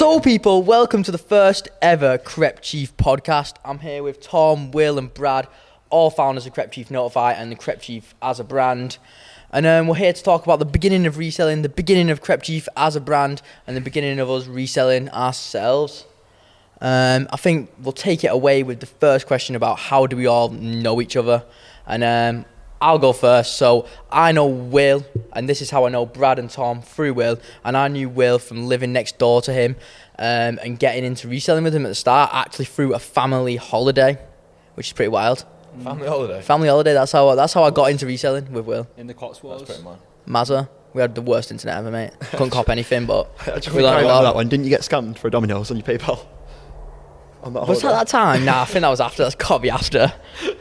So, people, welcome to the first ever Crep Chief podcast. I'm here with Tom, Will, and Brad, all founders of Crep Chief Notify and the Crep Chief as a brand. And um, we're here to talk about the beginning of reselling, the beginning of Crep Chief as a brand, and the beginning of us reselling ourselves. Um, I think we'll take it away with the first question about how do we all know each other. And um, I'll go first. So I know Will, and this is how I know Brad and Tom through Will. And I knew Will from living next door to him um, and getting into reselling with him at the start, actually through a family holiday, which is pretty wild. Family holiday. Family holiday. That's how that's how I got into reselling with Will. in the Cotswolds. That's pretty mad. Mazza. We had the worst internet ever, mate. Couldn't cop anything, but we learned a lot. that one. Didn't you get scammed for a Domino's on your PayPal? On that Was that that time? Nah, I think that was after. That's got to be after.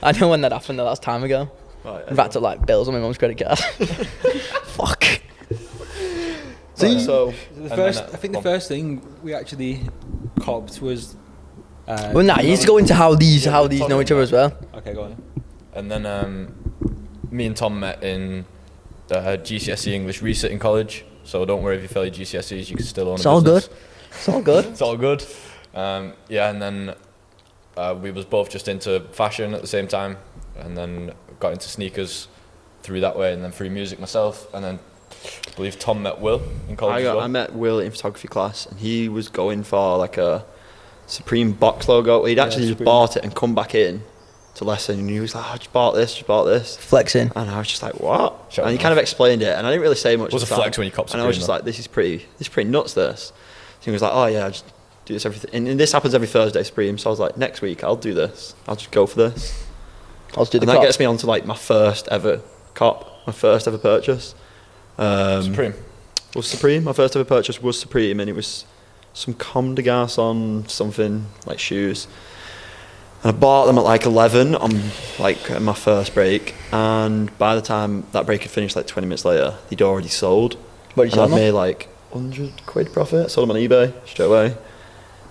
I know when that happened. Though. That was time ago. Right, In fact, like bills on my mum's credit card. Fuck. Right, so The And first, then, uh, I think the um, first thing we actually copped was. Uh, Well, nah, you need to go into how these Yeah, how we're these talking know each other as well. Okay, go on. And then um, me and Tom met in the GCSE E English resit in college. So don't worry if you fail your GCSEs, you can still own It's a all business. good. It's all good. It's all good. Um, yeah, and then uh, we was both just into fashion at the same time, and then got into sneakers through that way, and then through music myself, and then I believe Tom met Will in college I, as got, well. I met Will in photography class, and he was going for like a Supreme box logo. He'd Yeah, actually just Supreme. bought it and come back in to lesson, and he was like, "Oh, I just bought this, just bought this," Flexing. and I was just like, "What?" Shut and he up. kind of explained it, and I didn't really say much. It Was at a flex time. when you cop copped And I was just though. like, "This is pretty, this is pretty nuts." This. So he was like, "Oh yeah, I just do this everything," and, and this happens every Thursday Supreme. So I was like, "Next week I'll do this. I'll just go for this." I'll do the and that cop. gets me onto like my first ever cop, my first ever purchase. Um, Supreme. was Supreme. My first ever purchase was Supreme, and it was some Comme des Garçons something like shoes. And I bought them at like eleven on like my first break, and by the time that break had finished, like twenty minutes later, they'd already sold. What did you and sell I'd them? made like hundred quid profit. Sold them on eBay straight away,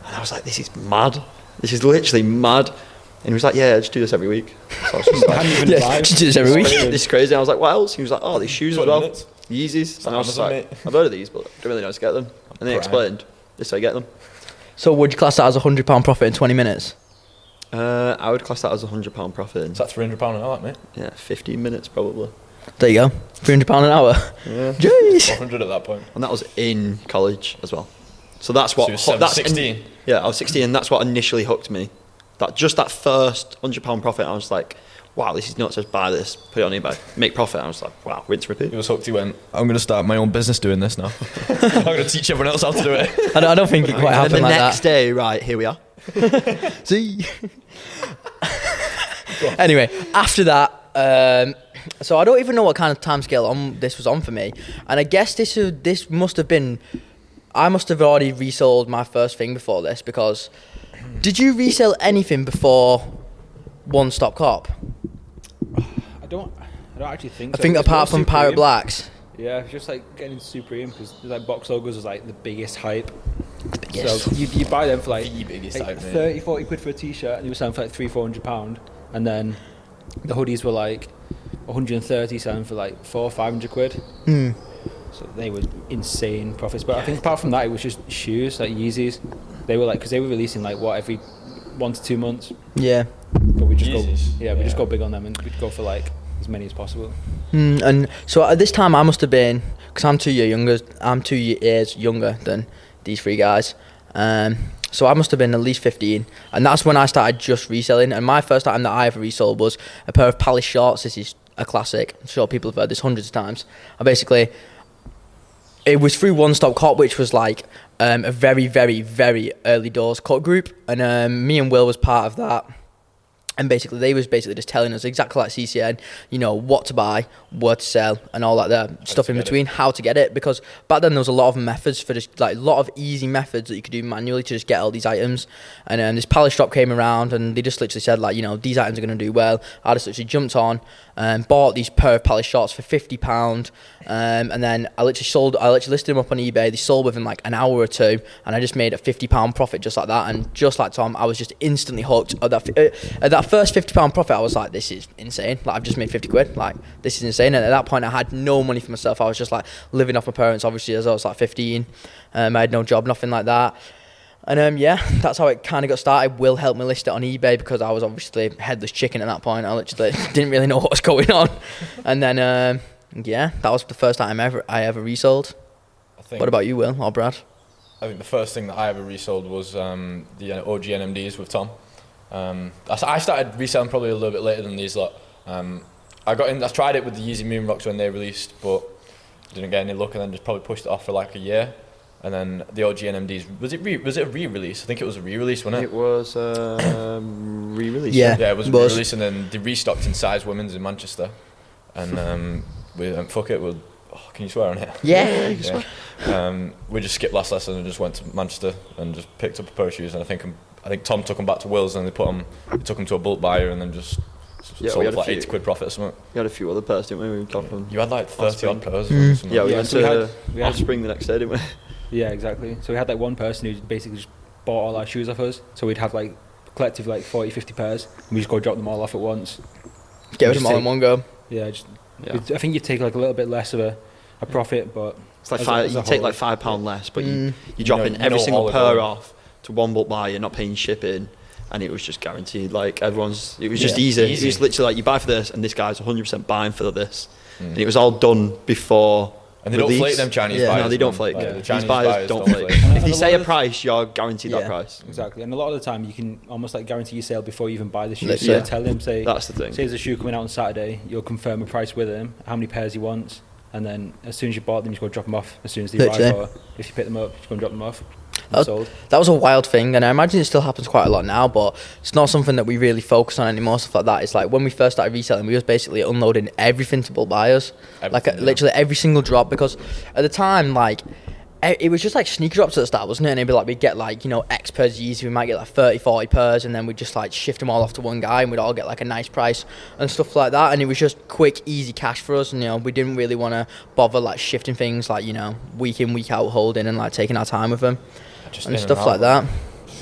and I was like, "This is mad. This is literally mad." And he was like, "Yeah, just do this every week." So I was just like, Hadn't even Yeah, arrived. just do this every week. this is crazy. I was like, what else? He was like, oh, these shoes as 20 well. minutes. Yeezys. And I was just Amazon, like, mate. I've heard of these, but I don't really know how to get them. And they Prime. explained, this is how you get them. So would you class that as a hundred pound profit in twenty minutes? Uh, I would class that as a £100 profit in Is that £300 an hour, mate? yeah, 15 minutes probably. There you go. Three hundred pound an hour. Yeah. Jeez. 400 at that point. And that was in college as well. So that's what. So you were seven- that's 16? yeah, I was 16, and that's what initially hooked me. That Just that first £100 profit, I was like, wow, this is nuts. Just buy this, put it on eBay, make profit. I was like, wow, rinse, repeat. You was hooked. He went, I'm going to start my own business doing this now. I'm going to teach everyone else how to do it. I don't, I don't think it quite and happened then the like next that. day, right, here we are. See. anyway, after that, um, so I don't even know what kind of timescale on this was on for me, and I guess this this must have been, I must have already resold my first thing before this because, did you resell anything before One Stop Cop? I don't. I don't actually think. I so. think It's apart more from Pirate Supreme. Blacks. Yeah, it's just like getting Supreme because like box logos was like the biggest hype. Yes. So you, you buy them for like, The biggest like hype, mate. 30, 40 quid for a t-shirt, and you were selling for like three, four hundred pound, and then the hoodies were like 130, selling for like four, five hundred quid. Hmm. So they were insane profits. But I think apart from that, it was just shoes like Yeezys. They were like because they were releasing like what every one to two months. Yeah. But we just Yeezys? go, yeah, we just Yeah. go big on them and we'd go for like as many as possible. Hmm, and so at this time, I must have been because I'm two year younger. I'm two years younger than these three guys. Um, so I must have been at least 15, and that's when I started just reselling. And my first item that I ever resold was a pair of Palace shorts. This is a classic. I'm sure people have heard this hundreds of times. I basically it was through One Stop Cop, which was like um, a very, very, very early doors cut group, and um, me and Will was part of that. And basically, they was basically just telling us exactly like CCN, you know, what to buy, what to sell, and all that there stuff in get it. between, how to get it. Because back then there was a lot of methods for just like a lot of easy methods that you could do manually to just get all these items. And um, this Palace shop came around, and they just literally said like, you know, these items are going to do well. I just literally jumped on and bought these pair of Palace shorts for fifty pound, um, and then I literally sold. I literally listed them up on eBay. They sold within like an hour or two, and I just made a fifty pound profit just like that. And just like Tom, I was just instantly hooked. At that, uh, at that first fifty pound profit, I was like, this is insane. Like I've just made fifty quid. Like this is insane. And at that point, I had no money for myself. I was just like living off my parents. Obviously, as I was like fifteen, um, I had no job, nothing like that. And um, yeah, that's how it kind of got started. Will helped me list it on eBay because I was obviously headless chicken at that point. I literally didn't really know what was going on. And then um, yeah, that was the first time ever I ever resold. I think. What about you, Will or Brad? I think the first thing that I ever resold was um, the OG NMDs with Tom. Um, I started reselling probably a little bit later than these lot. Um, I got in. I tried it with the Yeezy Moon Rocks when they released, but didn't get any luck, and then just probably pushed it off for like a year. And then the OG NMDs was it re- was it a re-release? I think it was a re-release, wasn't it? It was um, re-released. Yeah. Yeah, it was a Was. re-release, and then they restocked in size women's in Manchester. And um, we went, fuck it, we'll. Oh, can you swear on here? Yeah. Yeah. Um, we just skipped last lesson and just went to Manchester and just picked up a pair of shoes. And I think um, I think Tom took them back to Will's and they put them. He took them to a bulk buyer and then just s- Yeah, we sold had for like few- eighty quid profit or something. We had a few other pairs, didn't we? We got them. You had like thirty odd pairs. Mm. Or. Yeah, we Yeah, went so we to had- we had- Offspring the next day, didn't we? Yeah, exactly. So we had like one person who basically just bought all our shoes off us. So we'd have like collective like 40, 50 pairs, and we just go drop them all off at once. Get rid of them all in one go. Yeah, just Yeah. I think you take like a little bit less of a, a profit, but It's like As five, as you take like five pound less, but you, Mm. you You drop know- in you every know single pair about off to one bulk buy. You're not paying shipping, and it was just guaranteed. Like everyone's, it was just Yeah. easy. Easy. It was literally like you buy for this, and this guy's 100 percent buying for this, Mm. and it was all done before. And they don't release. flake them Chinese Yeah. buyers. No, they don't man. flake. Yeah. the Chinese buyers don't flake. If a they say a price, you're guaranteed Yeah. that price. exactly. And a lot of the time you can almost like guarantee your sale before you even buy the shoe. Let's So you tell him, say, That's the thing. say there's a shoe coming out on Saturday, you'll confirm a price with him, how many pairs he wants, and then as soon as you bought them, you just go drop them off as soon as they Literally. arrive. Or if you pick them up, you just go and drop them off. That was a wild thing, and I imagine it still happens quite a lot now, but it's not something that we really focus on anymore. Stuff like that. It's like when we first started reselling, we was basically unloading everything to bulk buyers, like uh, yeah. literally every single drop. Because at the time, like it was just like sneaker drops at the start, wasn't it? And it'd be like we'd get like you know X pairs Yeezy, we might get like 30, 40 pairs, and then we'd just like shift them all off to one guy, and we'd all get like a nice price and stuff like that. And it was just quick, easy cash for us, and you know we didn't really want to bother like shifting things like you know week in, week out, holding and like taking our time with them Just and stuff like that.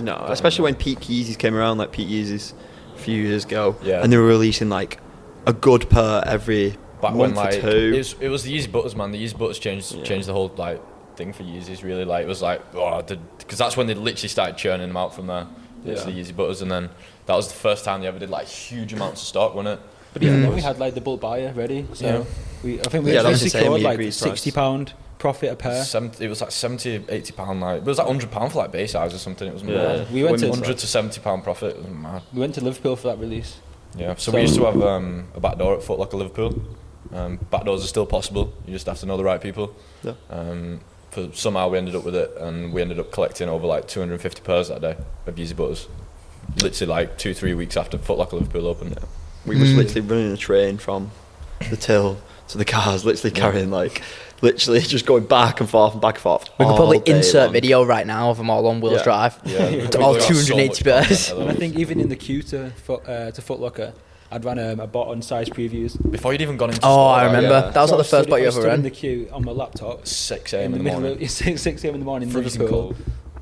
No, especially when Pete Yeezys came around, like Pete Yeezys a few years ago, Yeah. and they were releasing like a good pair every Back month when like or two. it was, it was the Yeezy Butters, man. The Yeezy Butters changed Yeah. changed the whole like thing for Yeezys. Really, like it was like oh, because that's when they literally started churning them out from there. It's Yeah. the Yeezy Butters, and then that was the first time they ever did like huge amounts of stock, wasn't it? But even Mm. then, we had like the bulk buyer ready. So Yeah. we, I think we Yeah, actually that's the same, secured like sixty price. pound profit a pair. 70, it was like 70, 80 pound. Like it was like hundred pound for like base size or something. It was Yeah. mad. We went to- hundred to seventy pound profit. It was mad. We went to Liverpool for that release. Yeah. So, So- we used to have um, a back door at Foot Locker Liverpool. Um, back doors are still possible. You just have to know the right people. Yeah. Um, for somehow we ended up with it, and we ended up collecting over like 250 pairs that day of Yeezy Butters. Literally like two, three weeks after Foot Locker Liverpool opened. We was Mm. literally running a train from the till to the cars, literally Yeah. carrying like, literally just going back and forth and back and forth. We could probably insert long. video right now of them all on Will's Yeah. Drive. Yeah, To all got so 280 much pairs. And I think even in the queue to foot, uh, to Foot Locker, I'd run um, a bot on size previews. before you'd even gone into Oh, store, I remember. yeah. That was So like the first bot you I ever stood in the queue on my laptop 6 in a.m. the in the middle morning. of 6, 6 a.m. in the morning in Freezing Liverpool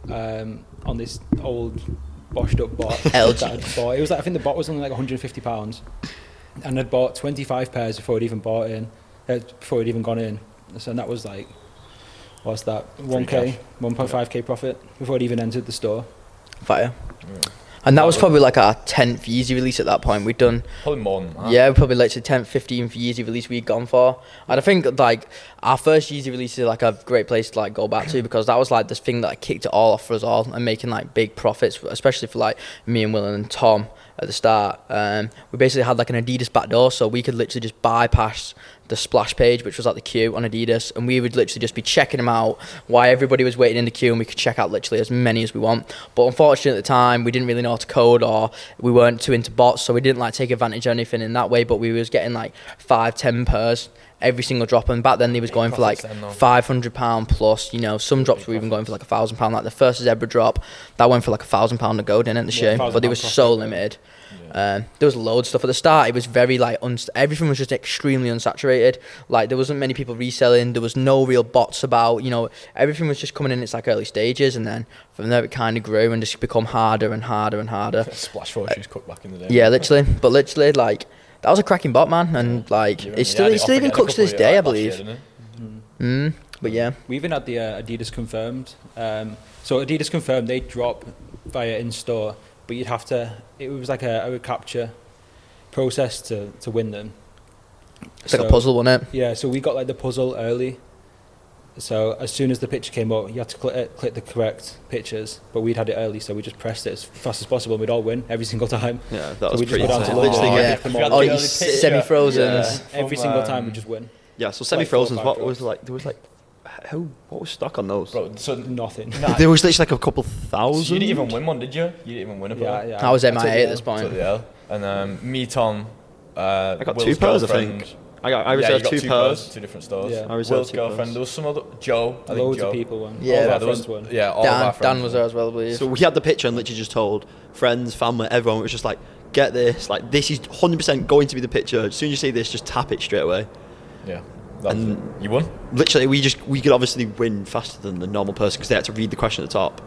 cold. um, on this old boshed up bot. LG. that I'd bought. It was like I think the bot was only like 150 pounds, and I'd bought 25 pairs before I'd even bought in, uh, before I'd even gone in. So and that was like, what's that? 1k, 1.5k profit before I'd even entered the store. Fire. Yeah. And that That was was- probably like our 10th Yeezy release at that point. We'd done, Probably more than that. yeah, probably like the 10th, 15th Yeezy release we'd gone for. And I think like our first Yeezy release is like a great place to like go back to because that was like this thing that kicked it all off for us all and making like big profits, especially for like me and Will and Tom at the start. Um, we basically had like an Adidas back door, so we could literally just bypass the splash page, which was like the queue on Adidas, and we would literally just be checking them out while everybody was waiting in the queue, and we could check out literally as many as we want. But unfortunately, at the time, we didn't really know how to code, or we weren't too into bots, so we didn't like take advantage of anything in that way. But we was getting like five, ten pairs every single drop, and back then they was going for like Profits then, though. five hundred pound plus. You know, some drops were even going for like a thousand pound. Like the first zebra drop, that went for like a thousand pound to go, didn't it? The Yeah, shoe, but it was so limited. Yeah. Um, there was loads of stuff at the start. It was very like everything was just extremely unsaturated. Like there wasn't many people reselling. There was no real bots about. You know, everything was just coming in its like early stages, and then from there it kind of grew and just become harder and harder and harder. Splash fortunes cooked back in the day. Yeah, literally. But literally, like that was a cracking bot, man, and like Yeah, it's still had it it still even again cooks to this day, I years- year, believe. Mm. But yeah, We even had the uh, Adidas confirmed. Um, so Adidas confirmed they drop via in store, but you'd have to. It was like a, a capture process to, to win them. it's like a puzzle, wasn't it? Yeah, so we got like the puzzle early. So as soon as the picture came up, you had to click, uh, click the correct pictures, but we'd had it early, so we just pressed it as fast as possible, and we'd all win every single time. Yeah, that So was we just pretty go down to insane. London. Literally Oh, get- yeah. them You. Oh, you early s- picture. semi-frozen. Yeah, From, every single time we just win. Yeah, so semi-frozen. four or what was like? There was like, how? What was stuck on those? Bro, so Nothing. Nah, There was literally like a couple so thousand. you didn't even win one, did you? You didn't even win a Yeah, pair. yeah. I was took MIA at this point. Took the L. And um, me, Tom, uh, I got Will's two pairs, I girlfriend- think. I got. I yeah, reserved got two two pairs. two different stores. Yeah. I reserved Will's two girlfriend. pairs. There was some other Joe. I think Loads Joe. of people won. Yeah, all of yeah, there was, friends won. yeah, all of our Dan, friends Dan was there as well, I believe. So we had the picture and literally just told friends, family, everyone. It was just like, get this. Like this is 100% going to be the picture. As soon as you see this, just tap it straight away. Yeah. And- it. you won. Literally, we just we could obviously win faster than the normal person because they had to read the question at the top.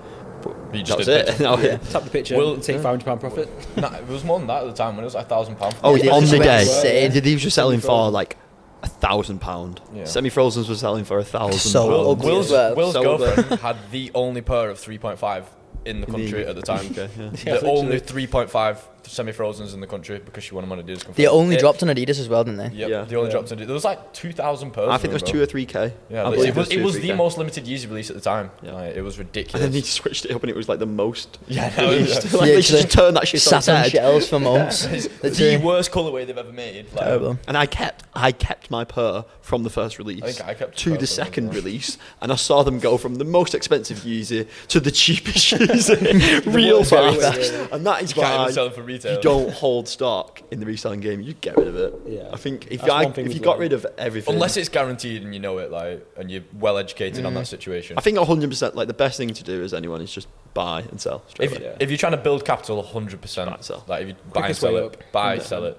But You that just was did it. picture. No, oh, Yeah. Tap the picture Will- take five hundred pound profit. nah, it was more than that at the time when it was like a thousand pounds. Oh, Yeah, on they the went day, insane. these were selling for like a thousand pound. Yeah. Semi-frozens were selling for a thousand. So pound. ugly Will's, well. Will's So girlfriend had the only pair of 3.5 in the In the- country at the time. Okay, yeah. Yeah, the only 3.5 semi-frozens in the country because she won them on Adidas. They only It- dropped on Adidas as well, didn't they? Yep, Yeah. they only Yeah. dropped on Adidas. There was like 2,000 pairs. I think there was bro. two or three k. Yeah, I believe it was, two it was the most limited Yeezy release at the time. Yeah. Like, it was And ridiculous. then he switched it up, and it was like the most. yeah, no, yeah. like, they just turned that shit on its Sat on head. shelves for months. It's the worst colorway they've ever made. Like, Terrible. And I kept, I kept my per from the first release I think I kept to the second release, and I saw them go from the most expensive Yeezy to the cheapest Yeezy real fast. And that is You can't why even sell them for retail. you don't hold stock in the reselling game. You get rid of it. Yeah. I think if That's I, one thing if we've you got learned. rid of everything, Unless it's guaranteed and you know it, like, and you're well educated on Mm. that situation. I think 100 percent like the best thing to do is anyone is just buy and sell. Straight if, away. Yeah. if you're trying to build capital, 100%. Buy and sell. Like, if you buy and Quickest sell way it, up. buy, Yeah. sell it.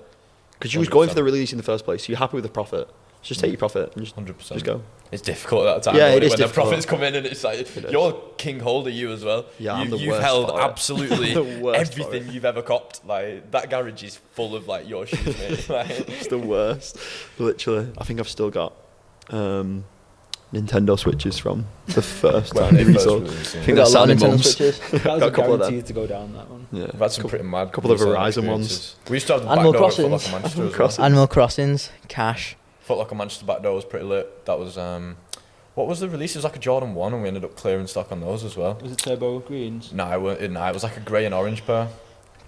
Because you was going for the release in the first place, so you're happy with the profit. Just take your profit and just, 100%. just go. It's difficult at that time. Yeah, when, it is when difficult. the profits come in and it's like It is. you're king holder, you as well. Yeah, you, I'm the you've worst held for absolutely The worst for everything it. you've ever copped. Like that garage is full of like your shoes, mate. like, It's the worst. Literally, I think I've still got um, Nintendo Switches from the first when time they they first resold. I think got that's a lot of Sandy Nintendo Mums. switches. That was Got a a couple of them. guaranteed to go down that one. Yeah. We've had some Couple- pretty mad couple of reselling Verizon ones. We used to have the Animal back door at Foot Crossings. Animal as. Crossing. Animal Crossings, cash. Foot Locker Manchester back door was pretty lit. That was um, what was the release? It was like a Jordan one, and we ended up clearing stock on those as well. Was it Turbo Greens? No, it, wa- nah, it was like a grey and orange pair.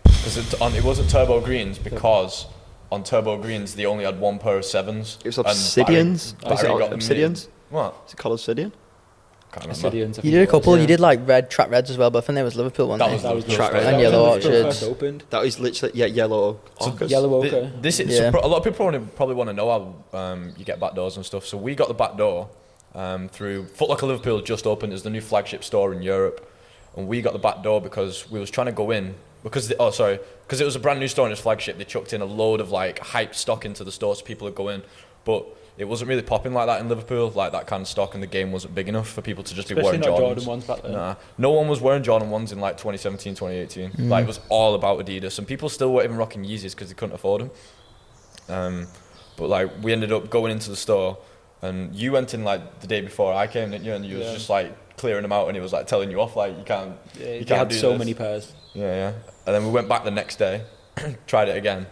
Because it, on- it wasn't turbo greens because on turbo greens they only had one pair of sevens. It was and Barry- Obsidians. Barry Is it got Obsidians? made. What? Is it called Obsidian? Can't remember. Obsidians, I You think did it a was, couple. yeah. You did like red track reds as well, but I think they was Liverpool one. That day. was That was the Track that Red. was And Yellow when Liverpool Orchards. First opened. That is literally yeah, yellow. So Orcas. Yellow Thi- Ochre. This is Yeah. so pro- a lot of people probably, probably want to know how um, you get back doors and stuff. So we got the back door um, through Foot Locker Liverpool just opened as the new flagship store in Europe, and we got the back door because we was trying to go in because the, oh sorry because it was a brand new store and it's flagship. They chucked in a load of like hype stock into the store so people would go in, but it wasn't really popping like that in Liverpool, like that kind of stock, and the game wasn't big enough for people to just Especially be not wearing Jordan Jordans. ones back then. Nah, no one was wearing Jordan ones in like 2017, 2018. Mm. Like it was all about Adidas, and people still weren't even rocking Yeezys because they couldn't afford them. Um, but like we ended up going into the store, and you went in like the day before I came, didn't you? And you was just like clearing them out, and he was like telling you off, like you can't. Yeah, You can't had do so this. many pairs. Yeah, yeah. And then we went back the next day, tried it again,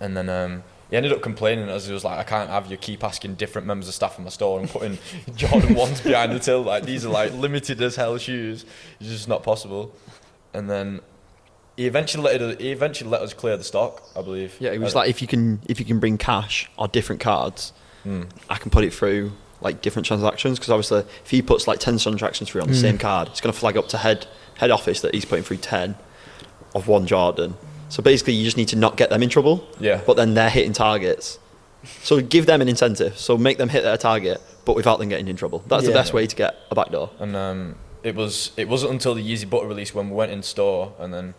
and then um, he ended up complaining as he was like, "I can't have you keep asking different members of staff in my store and putting Jordan ones behind the till. Like these are like limited as hell shoes. It's just not possible." And then he eventually let it, he eventually let us clear the stock, I believe. Yeah, it was like if you can if you can bring cash or different cards, hmm. I can put it through like different transactions because obviously if he puts like ten transactions through on the Mm. same card, it's going to flag up to head head office that he's putting through ten of one Jordan. So basically, you just need to not get them in trouble, Yeah. but then they're hitting targets. So give them an incentive. So make them hit their target, but without them getting in trouble. That's the best way to get a backdoor. And um, it was it wasn't until the Yeezy Butter release when we went in store, and then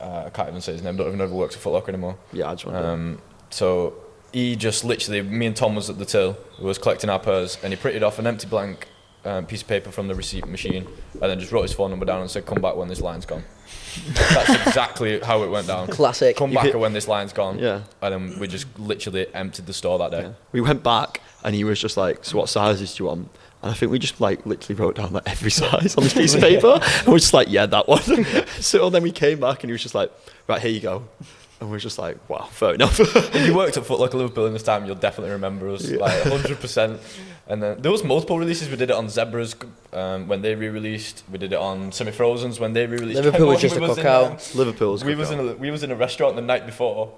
uh, I can't even say his name. Don't even know if he works at Foot Locker anymore. Yeah, I just want to. Um, so he just literally, me and Tom was at the till, we was collecting our purse, and he printed off an empty blank um, piece of paper from the receipt machine, and then just wrote his phone number down and said, "Come back when this line's gone." That's exactly how it went down. Classic. Come You back hit- when this line's gone. yeah. And then we just literally emptied the store that day. Yeah. We went back and he was just like, "So what sizes do you want?" And I think we just like literally wrote down like every size on this piece of paper, and we're just like, yeah, that one. so then we came back, and he was just like, right, here you go. And we are just like, wow, fair enough. if you worked at Foot Locker Liverpool in this time, you'll definitely remember us, Yeah. like 100%. And then there was multiple releases. We did it on Zebras um, when they re-released. We did it on Semi Frozens when they re-released. Liverpool was just a Morgan cookout. there. Liverpool's. We good was goal. in a, we was in a restaurant the night before.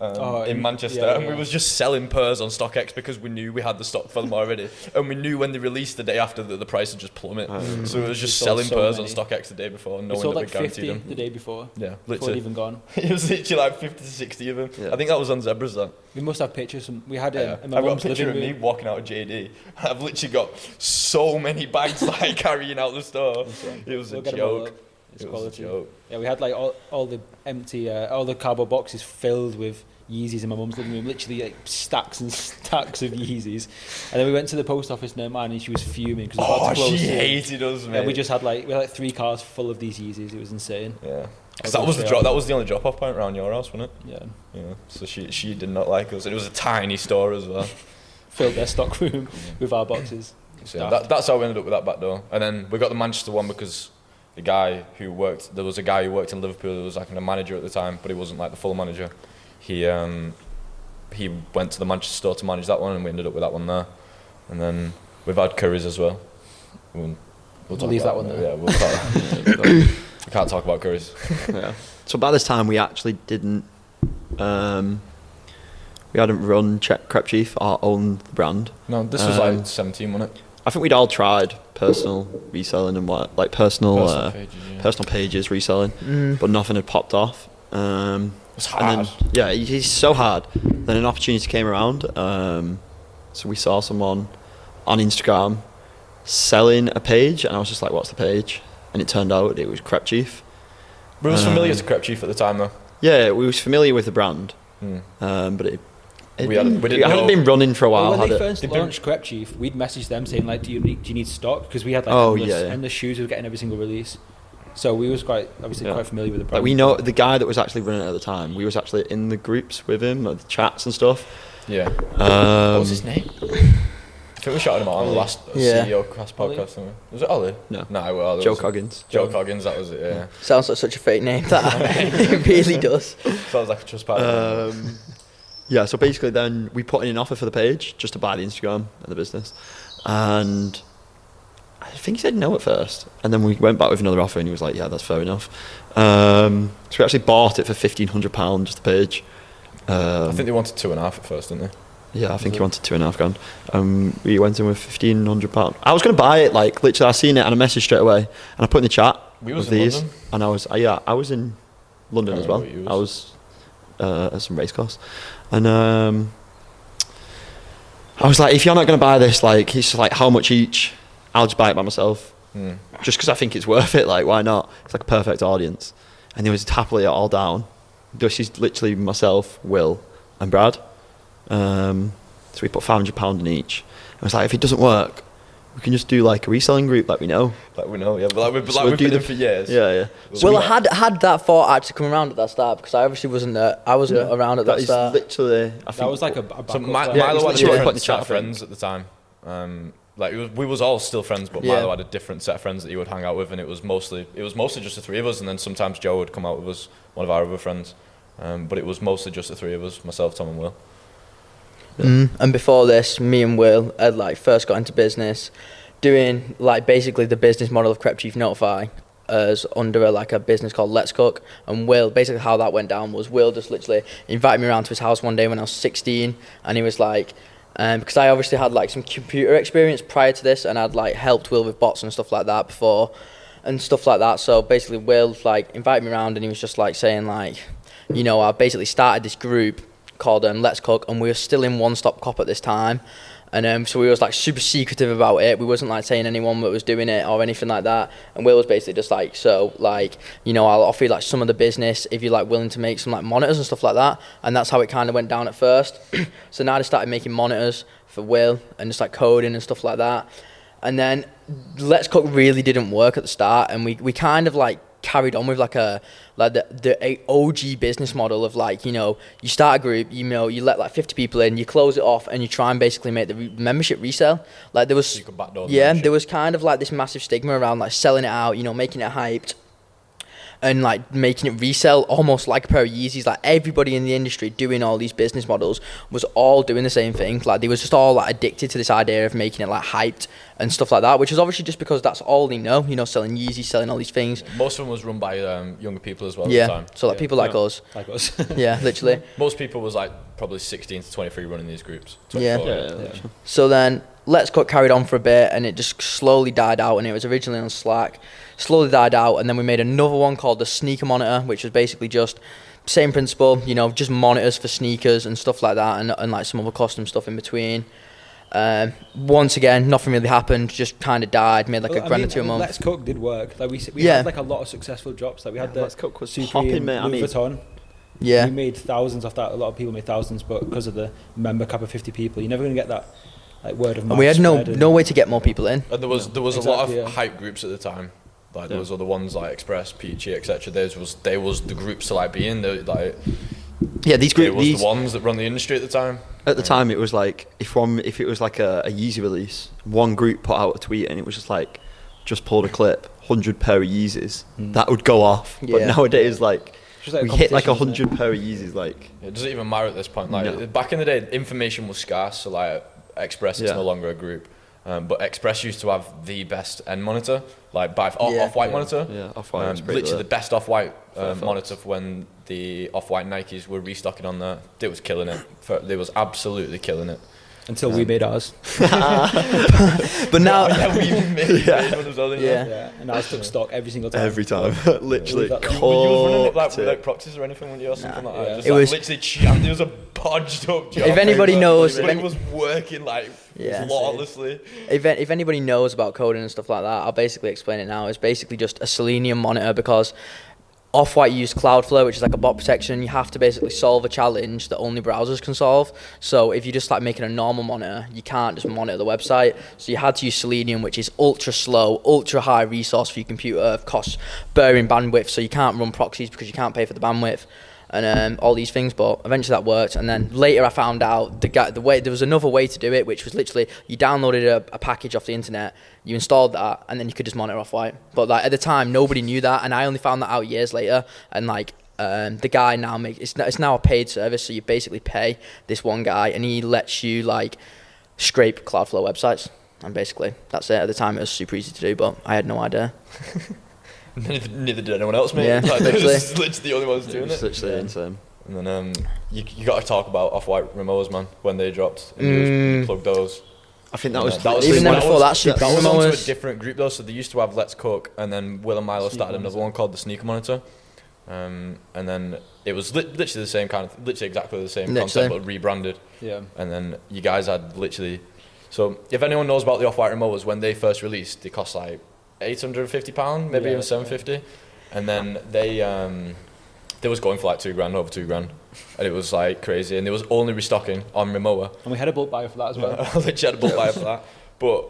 Um, Oh, in in- Manchester, yeah, and we was just selling purrs on StockX because we knew we had the stock for them already, and we knew when they released the day after that the price would just plummet. Mm. So it was just We selling so purs many. on StockX the day before, we knowing sold that like we guaranteed 50 them. the day before. Yeah, Before literally. they'd even gone. it was literally like 50 to 60 of them. Yeah. I think that was on Zebras. That. We must have pictures. From, we had Yeah. it in my I've got a picture living of me room. walking out of JD. I've literally got so many bags like carrying out the store. It was a We'll get 'em all joke. It's It quality. joke. Yeah, we had like all, all the empty, uh, all the cardboard boxes filled with Yeezys in my mum's living room. Literally like stacks and stacks of Yeezys. And then we went to the post office near mine and she was fuming because Oh, she hated us, man. And we just had like we had like three cars full of these Yeezys. It was insane. yeah. 'Cause I'll that was the drop. That was the only drop-off point around your house, wasn't it? Yeah, Yeah. So she she did not like us, and it was a tiny store as well. filled their stock room with our boxes. So yeah, that, that's how we ended up with that back door. And then we got the Manchester one because the guy who worked, there was a guy who worked in Liverpool who was like a manager at the time, but he wasn't like the full manager. He um, he went to the Manchester store to manage that one, and we ended up with that one there. And then we've had Curry's as well. We'll, we'll Leave about that one there. Yeah, we'll talk. we can't talk about Curry's. yeah. So by this time, we actually didn't. Um, we hadn't run che- Crep Chief, our own brand. No, this was Um, like 17, wasn't it? I think we'd all tried personal reselling and what, like personal Personal personal, uh, pages, yeah. personal pages reselling, Mm. but nothing had popped off. Um, It was and hard. then yeah, he- he's so hard. Then an opportunity came around. Um, so we saw someone on Instagram selling a page, and I was just like, "What's the page?" And it turned out it was Crep Chief. We it was familiar um, to Crep Chief at the time, though. Yeah, we was familiar with the brand, Hmm. um, but it. It, We hadn't- we didn't it hadn't know- been running for a while. Well, when had they first They've been- launched Crep Chief, we'd message them saying like, "Do you need, do you need stock?" Because we had like Oh, endless, yeah, yeah. endless shoes we were getting every single release. So we was quite obviously Yeah. quite familiar with the brand. Like we know the guy that was actually running it at the time. We was actually in the groups with him, like the chats and stuff. Yeah. Um, what was his name? I think we shouted him out on the last Yeah. CEO cast podcast. didn't? Was it Ollie? No. No, well, it Joe Coggins. Joe Coggins, that was it, yeah. Sounds like such a fake name. That it really does. Sounds like a trust partner. Um, yeah, so basically, then we put in an offer for the page just to buy the Instagram and the business, and I think he said no at first, and then we went back with another offer, and he was like, "Yeah, that's fair enough." Um, so we actually bought it for fifteen hundred pounds just the page. Um, I think they wanted two and a half at first, didn't they? yeah, I think Was he it? wanted two and a half grand. Um, we went in with fifteen hundred pounds. I was going to buy it, like literally, I seen it and I messaged straight away, and I put in the chat We was with in these, London. and I was, uh, yeah, I was in London Can't as well. remember what you I was uh, at some race course, and um, I was like, if you're not going to buy this, like, he's just like, how much each? I'll just buy it by myself, Hmm. just because I think it's worth it. Like, why not? It's like a perfect audience, and he was happily all down. This is literally myself, Will, and Brad. Um, so we put five hundred pound in each. I was like, if it doesn't work, we can just do like a reselling group, like we know. Like we know, yeah. But like, we've, So like, we'll we've been the- in for years. Yeah, yeah. well, we- I had had that thought actually come around at that start because I obviously wasn't there. I wasn't Yeah. around at that, That is start. literally. I think that was like a, a So backup Mi- plan. Yeah, Milo it's had a literally what I put different set chat, of I think. friends at the time. Um, like it was, we was all still friends, but Yeah. Milo had a different set of friends that he would hang out with, and it was mostly it was mostly just the three of us, and then sometimes Joe would come out with us, one of our other friends. Um, but it was mostly just the three of us, myself, Tom, and Will. Mm. And before this, me and Will had like first got into business, doing like basically the business model of Crep Chief Notify as under a, like a business called Let's Cook. And Will, basically how that went down was Will just literally invited me around to his house one day when I was 16, and he was like. Um, because I obviously had like some computer experience prior to this, and I'd like helped Will with bots and stuff like that before, and stuff like that. So basically, Will like invited me around, and he was just like saying like, you know, I basically started this group called um, Let's Cook, and we were still in One Stop Cop at this time, and um, so we was like super secretive about it. We wasn't like saying anyone that was doing it or anything like that. And Will was basically just like, so like, you know, I'll offer you like some of the business if you're like willing to make some like monitors and stuff like that. And that's how it kind of went down at first. so now I started making monitors for Will and just like coding and stuff like that. And then Let's Cook really didn't work at the start, and we, we kind of like carried on with like a like the the a- OG business model of like you know you start a group, you know you let like 50 people in, you close it off, and you try and basically make the re- membership resell. Like there was So you could backdoor the yeah, there was kind of like this massive stigma around like selling it out, you know, making it hyped and like making it resell almost like a pair of Yeezys. Like everybody in the industry doing all these business models was all doing the same thing. Like they was just all like addicted to this idea of making it like hyped and stuff like that, which is obviously just because that's all they know, you know, selling Yeezys, selling all these things. Most of them was run by um, younger people as well at the yeah. time. So like Yeah. people like Yeah. us. Like us. Yeah, literally. Most people was like probably 16 to 23 running these groups. Yeah. Yeah, Yeah. yeah. So then Let's Cook carried on for a bit and it just slowly died out and it was originally on Slack. Slowly died out and then we made another one called the Sneaker Monitor, which was basically just same principle, you know, just monitors for sneakers and stuff like that and, and like some other custom stuff in between. Um, once again, nothing really happened, just kind of died, made like Well, a I grand mean, or two a I mean, month. Let's Cook did work. Like we, we Yeah. had like a lot of successful drops. Like we had Yeah, the Let's Cook was Supreme, popping, mate. I Louis mean, Vuitton. yeah. We made thousands off that. A lot of people made thousands, but because of the member cap of 50 people, you're never going to get that like word of mouth. And we had no no way to get more people in. And there was Yeah, there was a lot of yeah. hype groups at the time. Like there Yeah. was other ones like Express, Peachy, etc. Those was they was the groups to like be in. They, like yeah, these groups group was these the ones that run the industry at the time. at the time it was like if one if it was like a, a Yeezy release, one group put out a tweet and it was just like just pulled a clip, hundred pair of Yeezys, Mm. that would go off. But nowadays, like like we hit like a competition, isn't it? hundred pair of Yeezys, like It doesn't even matter at this point. Like No. back in the day, information was scarce. So like Express, it's Yeah. no longer a group. Um, but Express used to have the best end monitor, like by off, Yeah. white Yeah. monitor. yeah, off Um, white. literally the best off white Fair uh, monitor for when the off white Nikes were restocking on there. It was killing it. For, they was absolutely killing it. Until we made ours. But now yeah, we even made, made one as well. Yeah. Yeah. And ours took stock every single time. every time, literally. Yeah, we- You, you running it like cooked without it. proxies or anything when you or something Nah, like that. Just It like was- literally champ. It was a podged up job. If anybody But- knows- but if it any- was working like Yeah. flawlessly. if, if anybody knows about coding and stuff like that, I'll basically explain it now. It's basically just a Selenium monitor because Off-White used Cloudflare, which is like a bot protection. You have to basically solve a challenge that only browsers can solve. So if you're just like making a normal monitor, you can't just monitor the website. So you had to use Selenium, which is ultra slow, ultra high resource for your computer, costs bearing bandwidth. So you can't run proxies because you can't pay for the bandwidth and um, all these things. But eventually that worked. And then later I found out the guy, the way there was another way to do it, which was literally you downloaded a, a package off the internet, you installed that, and then you could just monitor off white. But like at the time, nobody knew that, and I only found that out years later. And like um, the guy now makes it's, it's now a paid service, so you basically pay this one guy, and he lets you like scrape Cloudflare websites. And basically, that's it. At the time, it was super easy to do, but I had no idea. Neither, neither did anyone else, mate. Yeah, like, they were literally. just literally the only ones It doing was it. literally Yeah. insane. And then um, you you got to talk about off-white Rimowas, man, when they dropped. And you Mm. just plugged those. I think that was that was Even that then before was- that, Super that was onto a different group though. So they used to have Let's Cook, and then Will and Milo Sneaker started another Monitor. one called the Sneaker Monitor. Um, and then it was li- literally the same kind of, literally exactly the same Literally. concept, but rebranded. Yeah. And then you guys had literally. So if anyone knows about the Off-White Rimowas, when they first released, they cost like eight hundred and fifty pound, maybe Yeah, even seven fifty, and then they um, they was going for like two grand, over two grand, and it was like crazy, and they was only restocking on Rimowa. And we had a bulk buyer for that as well. I literally had a bulk buyer for that, but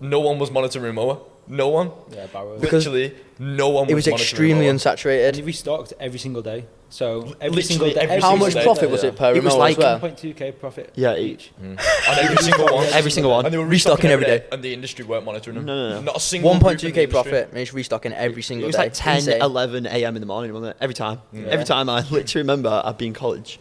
no one was monitoring Rimowa. No one. yeah, barrows. Because Literally, no one. It was monitoring extremely Rimowa. And unsaturated. we restocked every single day. So every Literally single day. every every How single much day, profit was it per It was remote like- as well? 1.2k profit. Yeah, each. Mm. on every single one. Every single one. And they were Restocking restocking every every day. day, and the industry weren't monitoring them. No, no, no. Not a single. group in the 1.2k industry. profit, and it's restocking every single It single was day. like 10, Insane. 11 a.m. in the morning, wasn't it? Every time. Yeah. Every time I literally remember I'd be in college.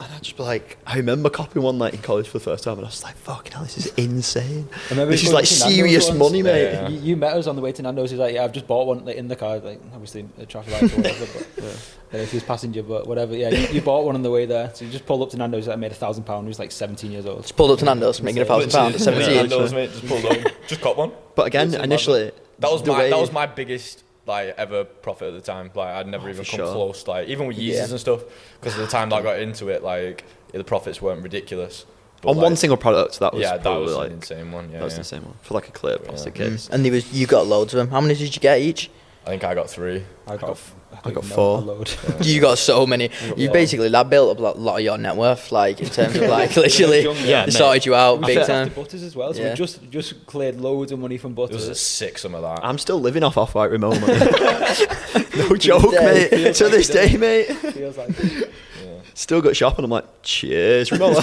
And I'd just be like, I remember copying one night in college for the first time, and I was like, fucking hell, this is insane. I remember This is like to Nando's serious once. money, mate. Yeah. You, you met us on the way to Nando's. He's like, "Yeah, I've just bought one like, in the car, like obviously a traffic light or whatever." But yeah. Uh, if he was passenger, but whatever. Yeah, you, you bought one on the way there. So you just pulled up to Nando's. That made a thousand pound. He was like 17 years old. Just pulled up to Nando's, making a thousand pounds at Literally, 17. Nando's, mate, just pulled up, just caught one. But again, initially, That was my that was my biggest like ever profit at the time. Like I'd never Oh, even come sure. close. Like even with Yeezys Yeah. and stuff, because at the time that I got into it, like the profits weren't ridiculous. But, on like, one single product, that was yeah, that was like, an insane one. Yeah, that was yeah. the insane one. For like a clear plastic Yeah. case. Mm. And there was you got loads of them. How many did you get each? I think I got three. I got, I got don't know, four. a load. You got so many. got You four. basically that built up a lot of your net worth, like in terms of like literally Yeah, it sorted you out We big time. after Butters as well. So Yeah. we just just cleared loads of money from There was Butters. a six some of that. I'm still living off off-white remote money. no joke, day. mate. To this day, mate. Feels like Still got shopping. I'm like, cheers, Rimowa.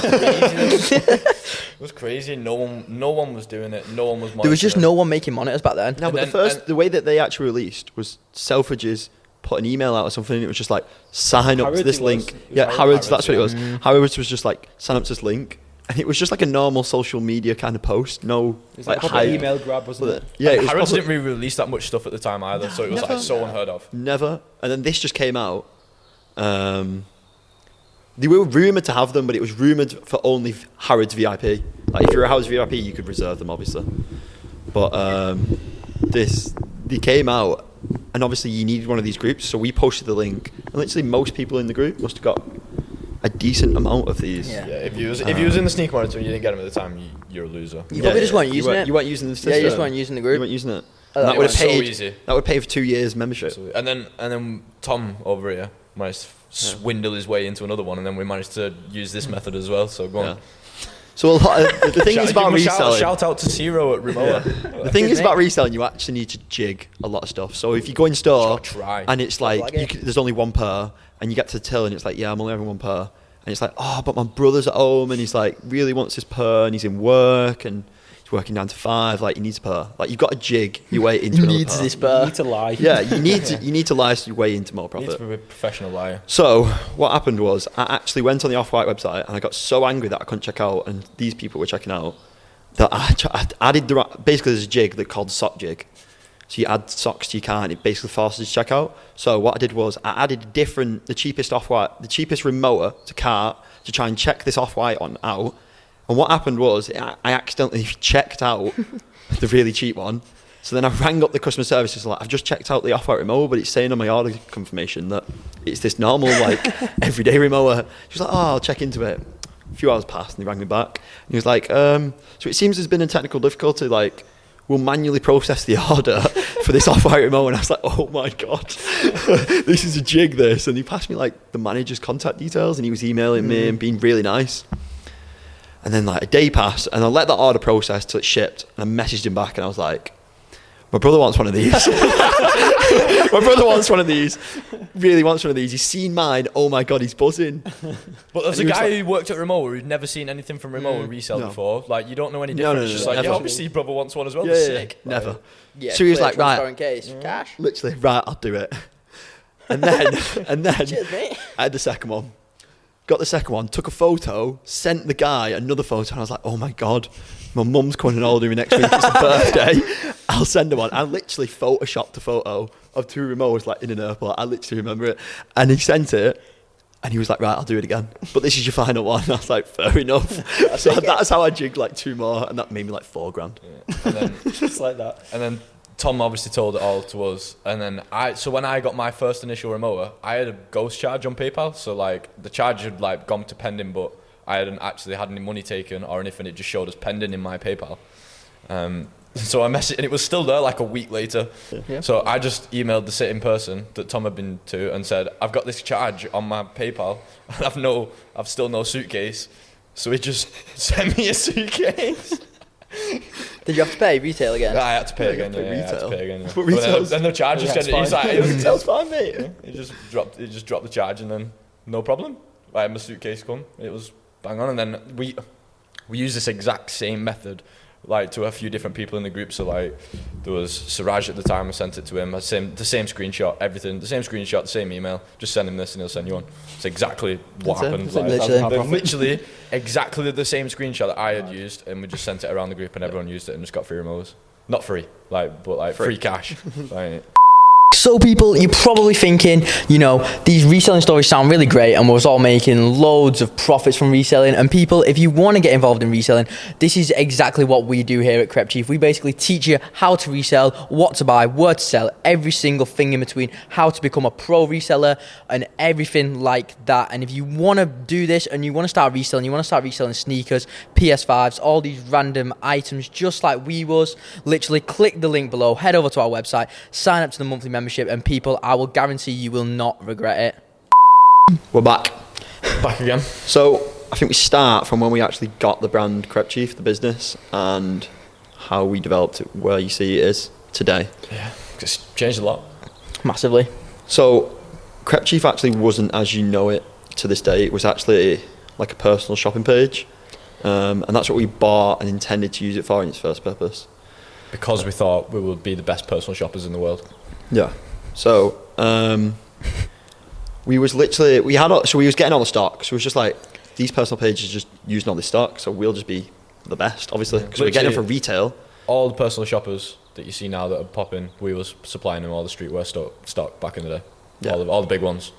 It was crazy. No one, no one was doing it. No one was. There was just no one making monitors back then. No, And but then- the first, the way that they actually released was Selfridges put an email out or something, and it was just like sign up to this it was. link. It was Yeah, Harrods, Harrods, that's what it was. Mm. Harrods was just like sign up to this link, and it was just like a normal social media kind of post. No, it was like, like, a email grab, wasn't it? it. Yeah, it was Harrods proper- didn't really release that much stuff at the time either, so it was never. like so unheard of. Never. And then this just came out. Um, they were rumored to have them, but it was rumored for only Harrods VIP. Like if you're a Harrods VIP, you could reserve them, obviously. But um, this, they came out, and obviously you needed one of these groups, so we posted the link, and literally most people in the group must have got a decent amount of these. Yeah. Yeah, if you was if um, you was in the sneak monitor and you didn't get them at the time, you, you're a loser. You probably just weren't you using weren't, it. You weren't using the Yeah, you just weren't using the group. You weren't using it. Oh, And that that would have was so easy. That would pay for two years membership. Absolutely. And then and then Tom over here managed to swindle his way into another one, and then we managed to use this method as well. So go on. Yeah. So a lot of, the thing Shout- is about give him a shout, reselling. shout out to Zero at Rimowa. The thing Good is about reselling, you actually need to jig a lot of stuff. So if you go in store try. and it's like, like you it. c there's only one pair, and you get to the till and it's like, yeah, I'm only having one pair, and it's like, oh, but my brother's at home and he's like really wants his pair and he's in work and he's working down to five, like you need to pair. Like you've got a jig your way into He another needs pair. this You pair. need to lie. Yeah, you need to you need to lice your way into more profit. You need to profit. be a professional liar. So what happened was I actually went on the Off White website and I got so angry that I couldn't check out, and these people were checking out that I, ch- I added the right, basically there's a jig that called sock jig. So you add socks to your cart and it basically forces you to check out. So what I did was I added a different, the cheapest off white, the cheapest remoter to cart to try and check this off white on out. And what happened was I accidentally checked out the really cheap one. So then I rang up the customer services like I've just checked out the off white remover, but it's saying on my order confirmation that it's this normal like everyday remover. She was like, oh, I'll check into it. A few hours passed and he rang me back. And he was like, um, so it seems there's been a technical difficulty. Like we'll manually process the order for this off white remote. And I was like, oh my god, this is a jig. This. And he passed me like the manager's contact details, and he was emailing me and being really nice. And then like a day passed, and I let that order process till it shipped, and I messaged him back, and I was like, my brother wants one of these. my brother wants one of these. Really wants one of these. He's seen mine. Oh my god, he's buzzing. But there's And a he was guy like- who worked at Rimowa who'd never seen anything from Rimowa mm. resell No. before. Like you don't know any No, difference. no, It's no, just no, like, yeah, never. obviously your brother wants one as well. Yeah, That's yeah, sick. never. Yeah, So he was clear, like, right. transparent case. Mm. Cash. Literally, right, I'll do it. And then, and then, Cheers, mate. I had the second one. Got the second one, took a photo, sent the guy another photo, and I was like, oh my god, my mum's coming and older me next week. It's her birthday. I'll send her one. I literally photoshopped a photo of two remotes like in an airport. I literally remember it. And he sent it. And he was like, right, I'll do it again. But this is your final one. I was like, fair enough. so that's how I jigged like two more, and that made me like four grand. and then Just like that. and then Tom obviously told it all to us. And then I so when I got my first initial Rimowa, I had a ghost charge on PayPal. So like the charge had like gone to pending, but I hadn't actually had any money taken or anything. It just showed as pending in my PayPal. Um, so I messaged, and it was still there like a week later. Yeah. So I just emailed the sitting person that Tom had been to and said, "I've got this charge on my PayPal, and I've no, I've still no suitcase." So he just sent me a suitcase. Did you have to pay retail again? I had to pay again. Yeah, pay yeah, I had to retail. pay again. Yeah. But But then, then the charge Yeah, just it's ended. He's fine. like, Retail's fine, mate. he just dropped. He just dropped the charge, and then no problem. I had my suitcase come. It was bang on, and then we we used this exact same method. Like to a few different people in the group, so like there was Siraj at the time. I sent it to him. I same the same screenshot, everything, the same screenshot, the same email. Just send him this, and he'll send you one. It's exactly what That's happened. That's Like, literally. they're literally exactly the same screenshot that I had used, and we just sent it around the group, and everyone used it, and just got free remotes. Not free, like but like Free. free, cash. like, So, people, you're probably thinking, you know, these reselling stories sound really great, and we're all making loads of profits from reselling. And people, if you want to get involved in reselling, this is exactly what we do here at Crep Chief. We basically teach you how to resell, what to buy, where to sell, every single thing in between, how to become a pro reseller, and everything like that. And if you want to do this and you want to start reselling, you want to start reselling sneakers, PS5s, all these random items, just like we was, literally click the link below, head over to our website, sign up to the monthly membership, and people, I will guarantee you will not regret it. We're back. back again. So I think we start from when we actually got the brand Crep Chief, the business, and how we developed it, where you see it is today. Yeah, it's changed a lot. Massively. So, Crep Chief actually wasn't as you know it to this day. It was actually like a personal shopping page, um, and that's what we bought and intended to use it for in its first purpose. Because we thought we would be the best personal shoppers in the world. Yeah. So, um, we was literally we had all- so we was getting all the stock. So it was just like these personal pages just using all this stock. So we'll just be the best, obviously, because we're getting it for retail. All the personal shoppers that you see now that are popping, we was supplying them all the streetwear stock, stock back in the day. Yeah. All, the, all the big ones.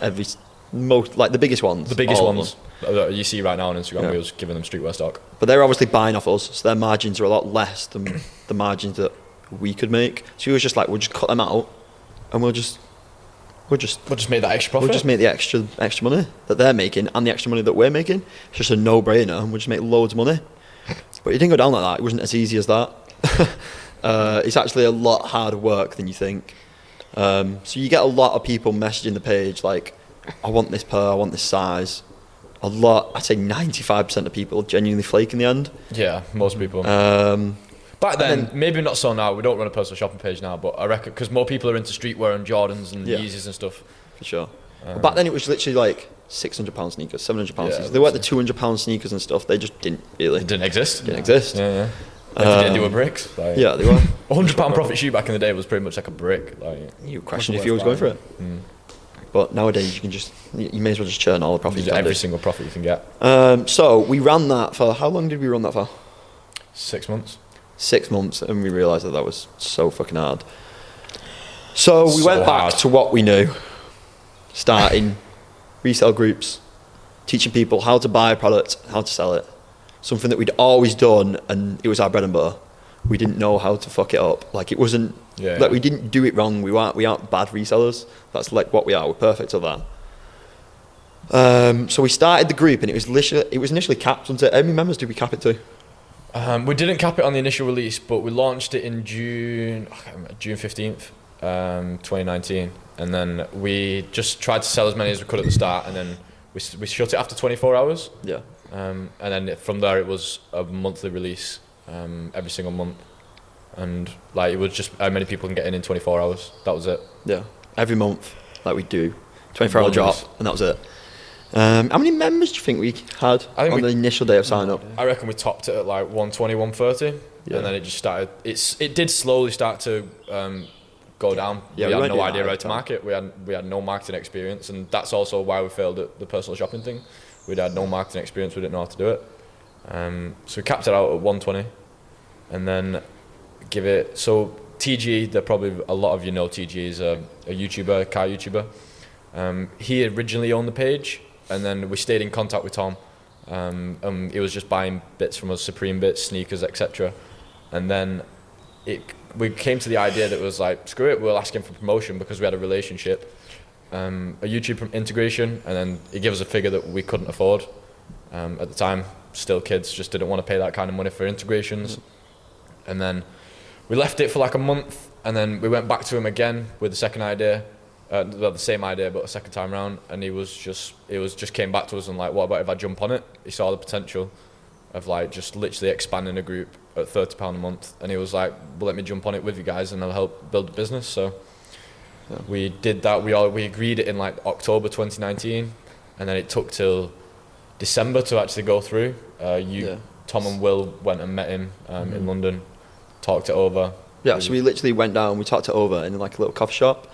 Every most like the biggest ones. The biggest ones that you see right now on Instagram, Yeah. we was giving them streetwear stock. But they're obviously buying off us, so their margins are a lot less than the margins that we could make. So he was just like, we'll just cut them out, and we'll just, we'll just, We'll just make that extra profit. we'll just make the extra extra money that they're making and the extra money that we're making. It's just a no-brainer, and we'll just make loads of money. But it didn't go down like that. It wasn't as easy as that. uh, it's actually a lot harder work than you think. Um, so you get a lot of people messaging the page like, I want this pair, I want this size. A lot, I'd say 95% of people genuinely flake in the end. yeah, most people. Um, Back then, and maybe not so now. We don't run a personal shopping page now, but I reckon because more people are into streetwear and Jordans and Yeah. Yeezys and stuff. for sure. Um, Back then, it was literally like six hundred pound sneakers, seven hundred pound Yeah, sneakers. They weren't the two hundred pound sneakers and stuff. They just didn't really It didn't exist. didn't exist. Yeah, yeah. If they didn't do a Um, brick. Like, Yeah, they were. A hundred pound profit shoe back in the day was pretty much like a brick. Like, You question Wasn't if you was going for it. mm, But nowadays, you can just you may as well just churn all the profits. you you get can every do. single profit you can get. Um, so we ran that for how long did we run that for? Six months. Six months, and we realised that that was so fucking hard. So we So went back hard. to what we knew, starting resale groups, teaching people how to buy a product, how to sell it. Something that we'd always done, and it was our bread and butter. We didn't know how to fuck it up. Like it wasn't Yeah. like we didn't do it wrong. We weren't we aren't bad resellers. That's like what we are. We're perfect at that. Um, so we started the group, and it was literally it was initially capped. Onto, how many members did we cap it to? Um, we didn't cap it on the initial release, but we launched it in June, I remember, June fifteenth, um, twenty nineteen, and then we just tried to sell as many as we could at the start, and then we we shut it after twenty four hours, Yeah. um, and then it, from there it was a monthly release um, every single month, and like it was just how many people can get in in twenty four hours. That was it. Yeah, every month, like we do, 24 hour One drop, and that was it. Um, how many members do you think we had think on we- the initial day of sign up? I reckon we topped it at like 120, 130, Yeah. and then it just started. It's it did slowly start to um, go down. Yeah, we we, had no idea how to market. We had we had no marketing experience, and that's also why we failed at the personal shopping thing. We'd had no marketing experience. We didn't know how to do it. Um, so we capped it out at 120, and then give it. So TG, there probably a lot of you know TG is a, a YouTuber, car YouTuber. Um, he originally owned the page, and then we stayed in contact with Tom. Um, and he was just buying bits from us, Supreme bits, sneakers, etc. And then it, we came to the idea that it was like, screw it, we'll ask him for promotion because we had a relationship, um, a YouTube integration, and then he gave us a figure that we couldn't afford. Um, at the time, still kids, just didn't want to pay that kind of money for integrations. And then we left it for like a month, and then we went back to him again with the second idea, uh, the same idea but a second time round, and he was just, it was just came back to us and like, what about if I jump on it? He saw the potential of like just literally expanding a group at thirty pound a month, and he was like, well, let me jump on it with you guys, and I'll help build the business. So Yeah. we did that. We all we agreed it in like October 2019, and then it took till December to actually go through. Uh, you, Yeah. Tom and Will went and met him um, in Mhm. London, talked it over. Yeah, so we literally went down, we talked it over in like a little coffee shop,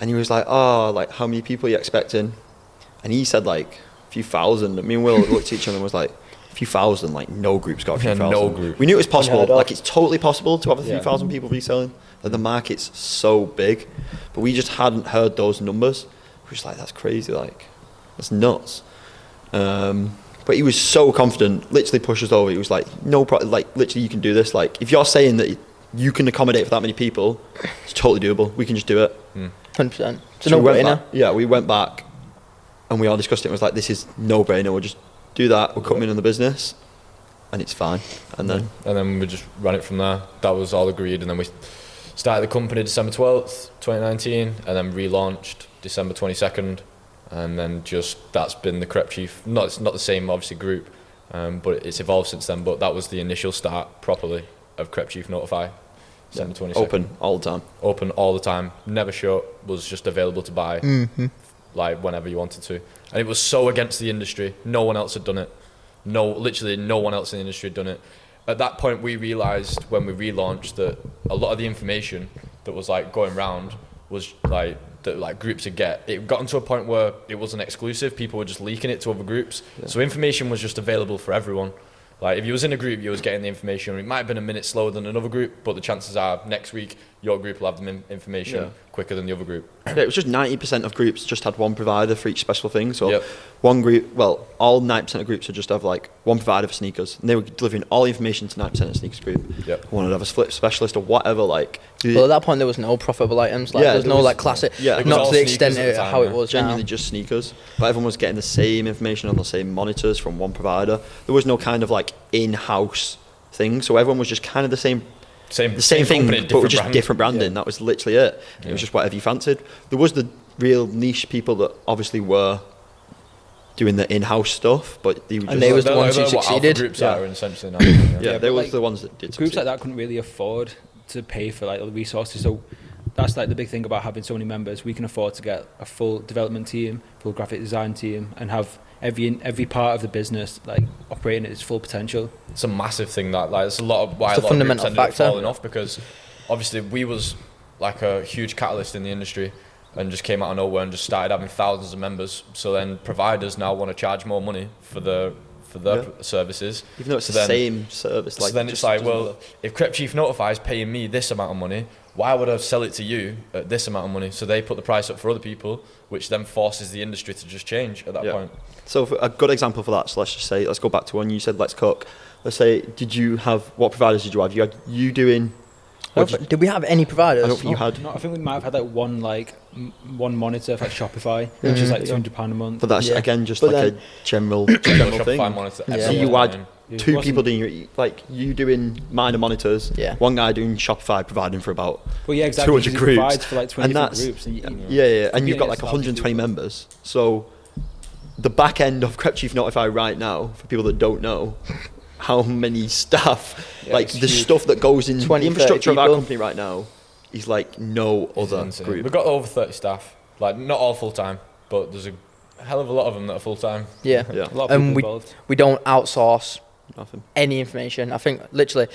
and he was like, "Oh, like how many people are you expecting?" And he said like a few thousand. Me and Will looked at each other and was like, "A few thousand? Like no group's got a few Yeah, thousand. no group. We knew it was possible. Unheard. Like it's totally possible to have a few Yeah. thousand people reselling. Like the market's so big, but we just hadn't heard those numbers. We were just like, "That's crazy! Like that's nuts." Um, but he was so confident, literally pushed us over. He was like, "No, pro- like literally, you can do this. Like if you're saying that you can accommodate for that many people, it's totally doable. We can just do it." Hundred percent. It's a So no-brainer. back- Yeah, we went back, and we all discussed it. and was like, "This is no brainer. We'll just do that. We'll cut them in on the business, and it's fine." And then and then we just ran it from there. That was all agreed, and then we started the company December twelfth, twenty nineteen, and then relaunched December twenty second, and then just that's been the Crep Chief. Not it's not the same obviously group, um, but it's evolved since then. But that was the initial start properly of Crep Chief Notify. December 22nd. Open all the time. Open all the time. Never shut. Was just available to buy Mm-hmm. like whenever you wanted to. And it was so against the industry. No one else had done it. No, literally no one else in the industry had done it. At that point, we realized when we relaunched that a lot of the information that was like going round was like that like groups would get. It got to a point where it wasn't exclusive. People were just leaking it to other groups. So information was just available for everyone. Like if you was in a group, you was getting the information. It might have been a minute slower than another group, but the chances are next week your group will have the in- information Yeah. quicker than the other group. Yeah, it was just 90% of groups just had one provider for each special thing. So Yep. one group, well, all 90% of groups would just have like one provider for sneakers. And they were delivering all the information to 90% of the sneakers group. Yep. One would have a flip specialist or whatever. Like, Well, at that point, there was no profitable items. Like, Yeah, there was there no was- like classic. yeah, not to the extent at the of how yeah. it was genuinely now. just sneakers. But everyone was getting the same information on the same monitors from one provider. There was no kind of like in-house thing. So everyone was just kind of the same Same, the same, thing, company, but with different just brand. different branding. Yeah. That was literally it. It Yeah. was just whatever you fancied. There was the real niche people that obviously were doing the in-house stuff, but they were just And they was the ones who they're what alpha succeeded. groups Yeah. are essentially now. Yeah. yeah, Yeah, they but was like, the ones that did. groups succeed. like that couldn't really afford to pay for like all the resources. So that's like the big thing about having so many members. We can afford to get a full development team, full graphic design team, and have every every part of the business like operating at its full potential. It's a massive thing that like it's a lot of why It's a a lot of groups ended factor. falling off because obviously we was like a huge catalyst in the industry and just came out of nowhere and just started having thousands of members. So then providers now want to charge more money for the for their Yeah. services. even though it's So the then- same service. so then it's like, well, matter. if Crep Chief Notify is paying me this amount of money, why would I sell it to you at this amount of money? So they put the price up for other people, which then forces the industry to just change at that Yeah. point. So for a good example for that, so let's just say, let's go back to when you said let's cook. Let's say, did you have what providers did you have? You had you doing. I did did we have any providers? I don't think you had. No, I think we might have had like one like m- one monitor for like Shopify, which is like two hundred pound a month. But that's Yeah. again just But like then- a general general Shopify thing. monitor, Yeah. So you had Two people doing your like you doing minor monitors. Yeah. One guy doing Shopify providing for about Well, yeah, exactly. 200 because groups. for like twenty And that's- groups. And you, you- Yeah, yeah, and you've got like against thousands of 120 members. So the back end of Crep Chief Notify right now, for people that don't know, how many staff, Yeah, like the huge. stuff that goes in 20, the infrastructure of our company right now is like no other insane. group. We've got over 30 staff. Like, not all full time, but there's a hell of a lot of them that are full time. Yeah. Yeah, A lot of Um, people we- involved. We don't outsource nothing. any information. I think literally,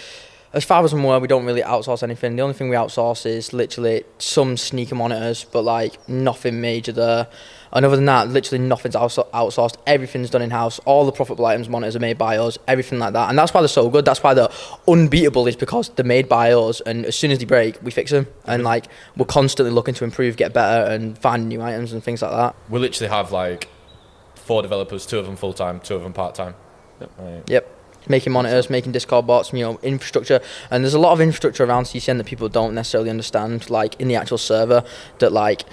as far as I'm aware, we don't really outsource anything. The only thing we outsource is literally some sneaker monitors, but like nothing major there. And other than that, literally nothing's outsourced. Everything's done in house. All the profitable items monitors are made by us. Everything like that, and that's why they're so good. That's why they're unbeatable. Is because they're made by us, and as soon as they break, we fix them. And mm-hmm. like we're constantly looking to improve, get better, and find new items and things like that. We literally have like four developers, two of them full time, two of them part time. Yep. Right. Yep. Making monitors, making Discord bots, you know, infrastructure. And there's a lot of infrastructure around CCN that people don't necessarily understand, like in the actual server, that like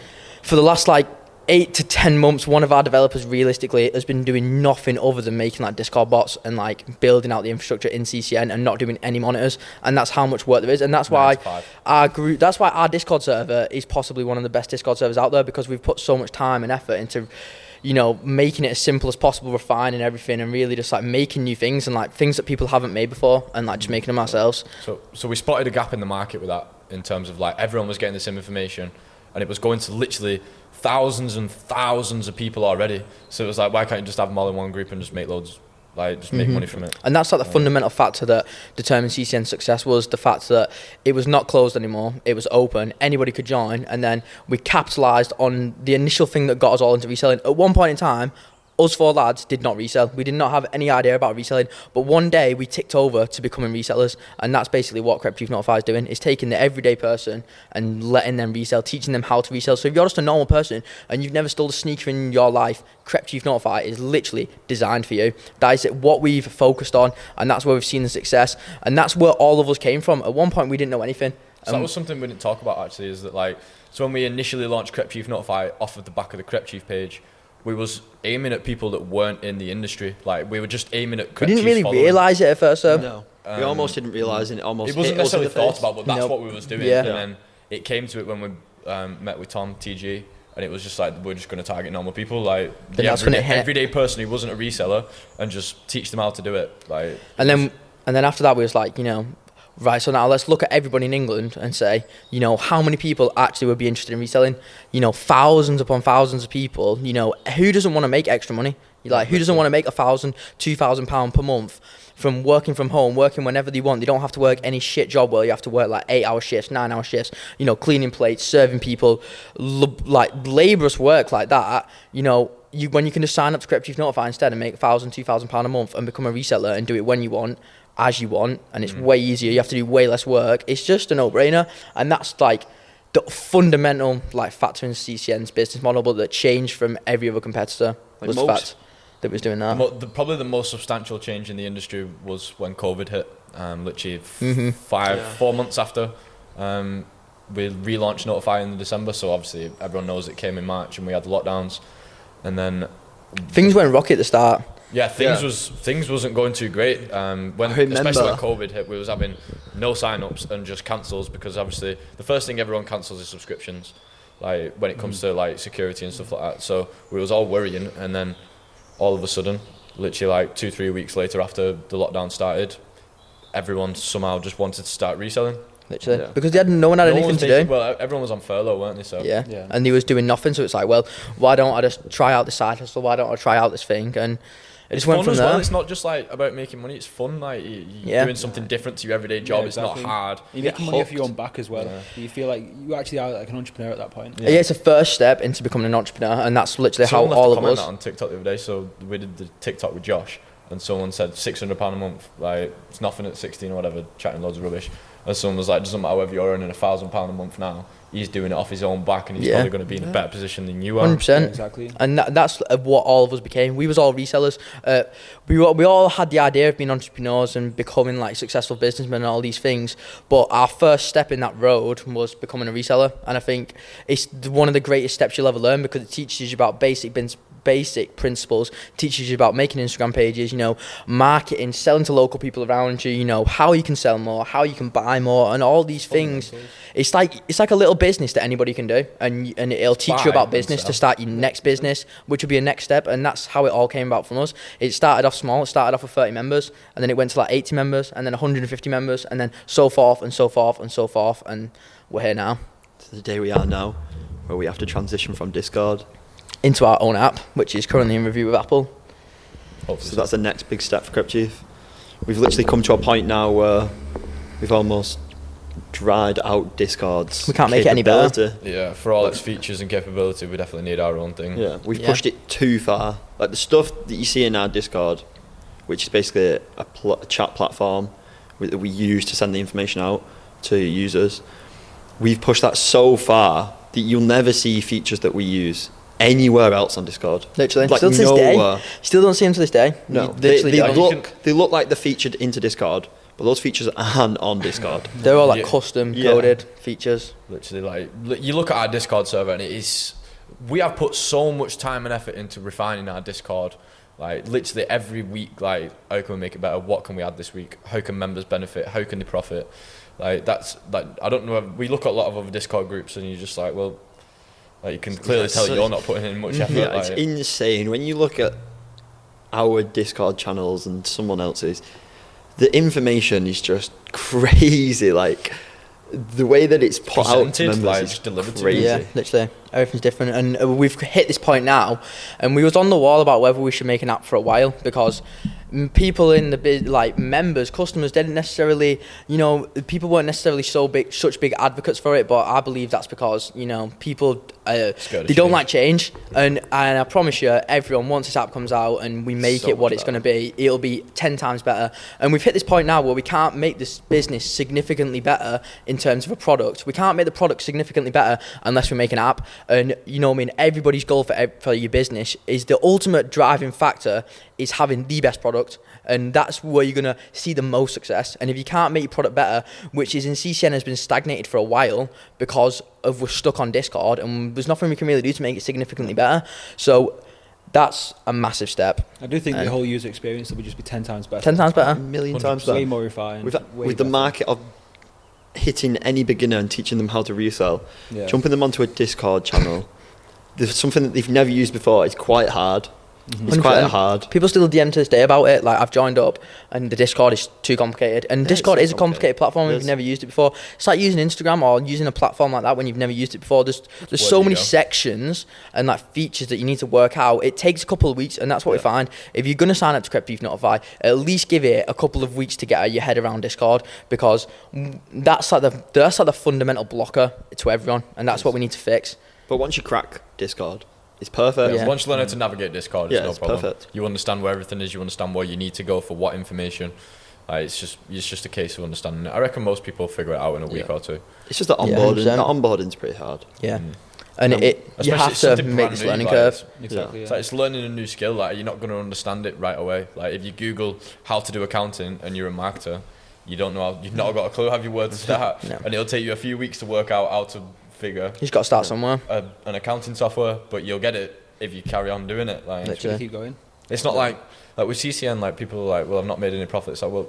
for the last like eight to ten months, one of our developers realistically has been doing nothing other than making like Discord bots and like building out the infrastructure in CCN and not doing any monitors. And that's how much work there is. And that's why our group that's why our discord server is possibly one of the best discord servers out there because we've put so much time and effort into you know making it as simple as possible refining everything and really just like making new things and like things that people haven't made before and like just making them ourselves So, so we spotted a gap in the market with that in terms of like everyone was getting the same information and it was going to literally thousands and thousands of people already. So it was like, why can't you just have them all in one group and just make loads, like just make Mhm. money from it? and that's like the Yeah. fundamental factor that determined CCN's success was the fact that it was not closed anymore it was open anybody could join and then we capitalized on the initial thing that got us all into reselling at one point in time us four lads did not resell. We did not have any idea about reselling. But one day we ticked over to becoming resellers, and that's basically what Crep Chief Notify is doing: is taking the everyday person and letting them resell, teaching them how to resell. So if you're just a normal person and you've never stole a sneaker in your life, Crep Chief Notify is literally designed for you. That is what we've focused on, and that's where we've seen the success, and that's where all of us came from. At one point, we didn't know anything. So that Um, was something we didn't talk about actually. Is that like so when we initially launched Crep Chief Notify off of the back of the Crep Chief page, we was aiming at people that weren't in the industry. Like we were just aiming at. we Crep didn't really following. realize it at first, though. no, we Um, almost didn't realise it. Almost It wasn't hit us in necessarily the thought face. about, but that's Nope. what we was doing. Yeah. And then it came to it when we um, met with Tom TG, and it was just like we're just going to target normal people, like Then the that's when it everyday, everyday person who wasn't a reseller, and just teach them how to do it. Like And then and then after that, we was like, you know, right, so now let's look at everybody in England and say, you know, how many people actually would be interested in reselling? You know, thousands upon thousands of people. You know, who doesn't want to make extra money? You're like, who doesn't want to make a thousand, two thousand pound per month from working from home, working whenever they want? They don't have to work any shit job where you have to work like eight hour shifts, nine hour shifts. You know, cleaning plates, serving people, like laborious work like that. You know, you when you can just sign up to Chief Notify instead and make a thousand, two thousand pound a month and become a reseller and do it when you want, as you want, and it's way easier. You have to do way less work. It's just a no brainer, and that's like the fundamental like factor in CCN's business model, but that changed from every other competitor Like was the most- fact that was doing that. mo- the, probably the most substantial change in the industry was when COVID hit. Um, literally f- Mhm. five, Yeah. four months after. Um, we relaunched Notify in December, so obviously everyone knows it came in March, and we had the lockdowns, and then Things went rocky at the start. Yeah, things Yeah. was things wasn't going too great. Um, when especially when COVID hit, we was having no sign-ups and just cancels because obviously the first thing everyone cancels is subscriptions, like when it comes to like security and stuff like that. So we was all worrying, and then all of a sudden, literally like two three weeks later after the lockdown started, everyone somehow just wanted to start reselling. Literally, Yeah. because they had no one had No anything was to do. Well, everyone was on furlough, weren't they? So Yeah. Yeah. and he was doing nothing. So it's like, well, why don't I just try out this side hustle? Why don't I try out this thing? And it It's just went fun from as there. well. It's not just like about making money. It's fun. Like you- you're Yeah. doing something different to your everyday job. Yeah, It's not hard. You get make money off your hooked. own back as well. Yeah. You feel like you actually are like an entrepreneur at that point. yeah. it's a first step into becoming an entrepreneur, and that's literally Someone how left all of comment us. that on TikTok the other day. So we did the TikTok with Josh, and someone said six hundred pound a month. Like it's nothing at sixteen or whatever, chatting loads of rubbish. And someone was like, doesn't matter whether you're earning a thousand pound a month now. He's doing it off his own back, and he's Yeah. probably going to be in a better position than you are. Hundred Yeah, percent. exactly. and that, that's uh, what all of us became. We was all resellers. Uh, we were, we all had the idea of being entrepreneurs and becoming like successful businessmen and all these things. But our first step in that road was becoming a reseller, and I think it's one of the greatest steps you'll ever learn because it teaches you about basic bins basic principles teaches you about making instagram pages you know marketing selling to local people around you you know how you can sell more how you can buy more and all these things it's like it's like a little business that anybody can do, and and it'll teach Buy you about business to start your next business, which will be a next step, and that's how it all came about from us. It started off small. It started off with 30 members, and then it went to like 80 members, and then 150 members, and then so forth and so forth and so forth, and we're here now to the day we are now, where we have to transition from Discord. Into our own app, which is currently in review with Apple. Hopefully. So that's the next big step for Crep Chief. We've literally come to a point now where we've almost dried out Discord's. We can't make it any better. yeah, for all its features and capability, we definitely need our own thing. Yeah, we've Yeah. pushed it too far. Like the stuff that you see in our Discord, which is basically a, pl- a chat platform that we use to send the information out to users, we've pushed that so far that you'll never see features that we use anywhere else on Discord. Literally, Like still to this day, still don't see them to this day. No, You they, they look can- they look like they're featured into Discord, but those features aren't on Discord. They're all like Yeah. custom Yeah. coded features. Literally, like you look at our Discord server, and it is. We have put so much time and effort into refining our Discord. Like literally every week, like how can we make it better? What can we add this week? How can members benefit? How can they profit? Like that's like I don't know. We look at a lot of other Discord groups, and you're just like, well, like you can clearly Yeah, tell so- you're not putting in much effort. Yeah, it's like- insane when you look at our Discord channels and someone else's. The information is just crazy. Like the way that it's put out to Presented, members like, is just delivered to you. crazy. Yeah, literally. Everything's different. And uh, we've hit this point now, and we was on the wall about whether we should make an app for a while because people in the bus like members, customers, didn't necessarily, you know, people weren't necessarily so big, such big advocates for it. But I believe that's because you know people uh, they don't change. like change, and and I promise you, everyone once this app comes out and we make So it what it's going to be, it'll be ten times better. And we've hit this point now where we can't make this business significantly better in terms of a product. We can't make the product significantly better unless we make an app. And you know, what I mean, everybody's goal for for your business is the ultimate driving factor is having the best product. And that's where you're gonna see the most success. And if you can't make your product better, which is in CCN has been stagnated for a while because of we're stuck on Discord and there's nothing we can really do to make it significantly better. So that's a massive step. I do think And- the um, whole user experience will just be ten times better. Ten times better, A better. million 100%. times way more refined. With, way with the market of hitting any beginner and teaching them how to resell, Yeah. jumping them onto a Discord channel, there's something that they've never used before. It's quite hard. It's quite 100%. hard. People still DM to this day about it. Like I've joined up, and the Discord is too complicated. And Yeah, Discord it's is a complicated platform if you've never used it before. It's like using Instagram or using a platform like that when you've never used it before. There's there's Where so many go? sections and like features that you need to work out. It takes a couple of weeks, and that's what we find. If you're gonna sign up to Crep Chief Notify, at least give it a couple of weeks to get your head around Discord because that's like the that's like the fundamental blocker to everyone, and that's what we need to fix. But once you crack Discord, it's perfect. Yeah. Once you learn how to navigate Discord, it's Yeah, no it's problem. perfect. You understand where everything is. You understand where you need to go for what information. Uh, it's just it's just a case of understanding. I reckon most people figure it out in a week Yeah. or two. It's just the onboarding. 100%. the onboarding's pretty hard. Yeah, Mm. and Um, it you have to make this learning like, curve. it's- Exactly. It's like it's learning a new skill. Like you're not going to understand it right away. Like if you Google how to do accounting and you're a marketer, you don't know. How, you've not got a clue how you word to start, No. and it'll take you a few weeks to work out how to figure You just got to start somewhere. a, an accounting software. But you'll get it if you carry on doing it. Like Literally. Keep going. it's not like like with CCN. Like people are like, well, I've not made any profits. Like well.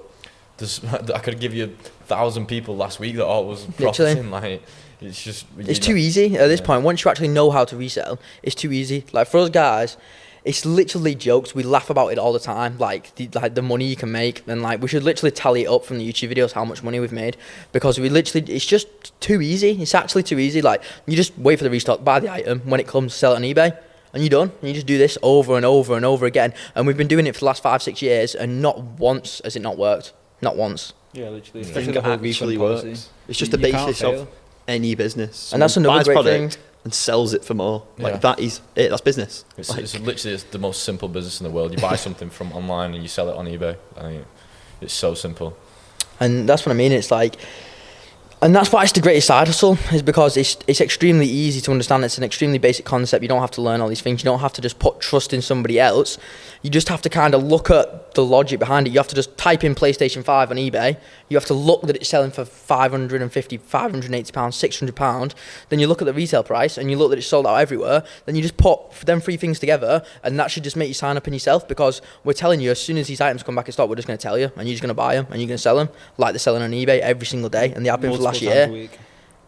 I could give you a thousand people last week that all was Literally. profiting. Like, it's just It's you too easy at this Yeah. point. Once you actually know how to resell, it's too easy. Like for us guys, it's literally jokes. We laugh about it all the time. Like the like the money you can make, and like we should literally tally it up from the YouTube videos how much money we've made because we literally it's just too easy. It's actually too easy. Like you just wait for the restock, buy the item when it comes, sell it on eBay. And you're done. And you just do this over and over and over again. And we've been doing it for the last five, six years, and not once has it not worked. Not once. Yeah, literally. Yeah. Especially the whole refund policy. works. It's just You- the basis of any business. And that's another great product thing. And sells it for more. Yeah. Like that is it. That's business. It's, Like, it's literally it's the most simple business in the world. You buy something from online and you sell it on eBay. I mean, it's so simple. And that's what I mean. It's like, and that's why it's the greatest side hustle, is because it's it's extremely easy to understand. It's an extremely basic concept. You don't have to learn all these things. You don't have to just put trust in somebody else. You just have to kind of look at the logic behind it. You have to just type in PlayStation 5 on eBay. You have to look that it's selling for 550, 580 pounds, 600 pounds. Then you look at the retail price and you look that it's sold out everywhere. Then you just put them three things together, and that should just make you sign up in yourself because we're telling you as soon as these items come back in stock, we're just going to tell you, and you're just going to buy them and you're going to sell them like they're selling on eBay every single day, and they have been for the last year.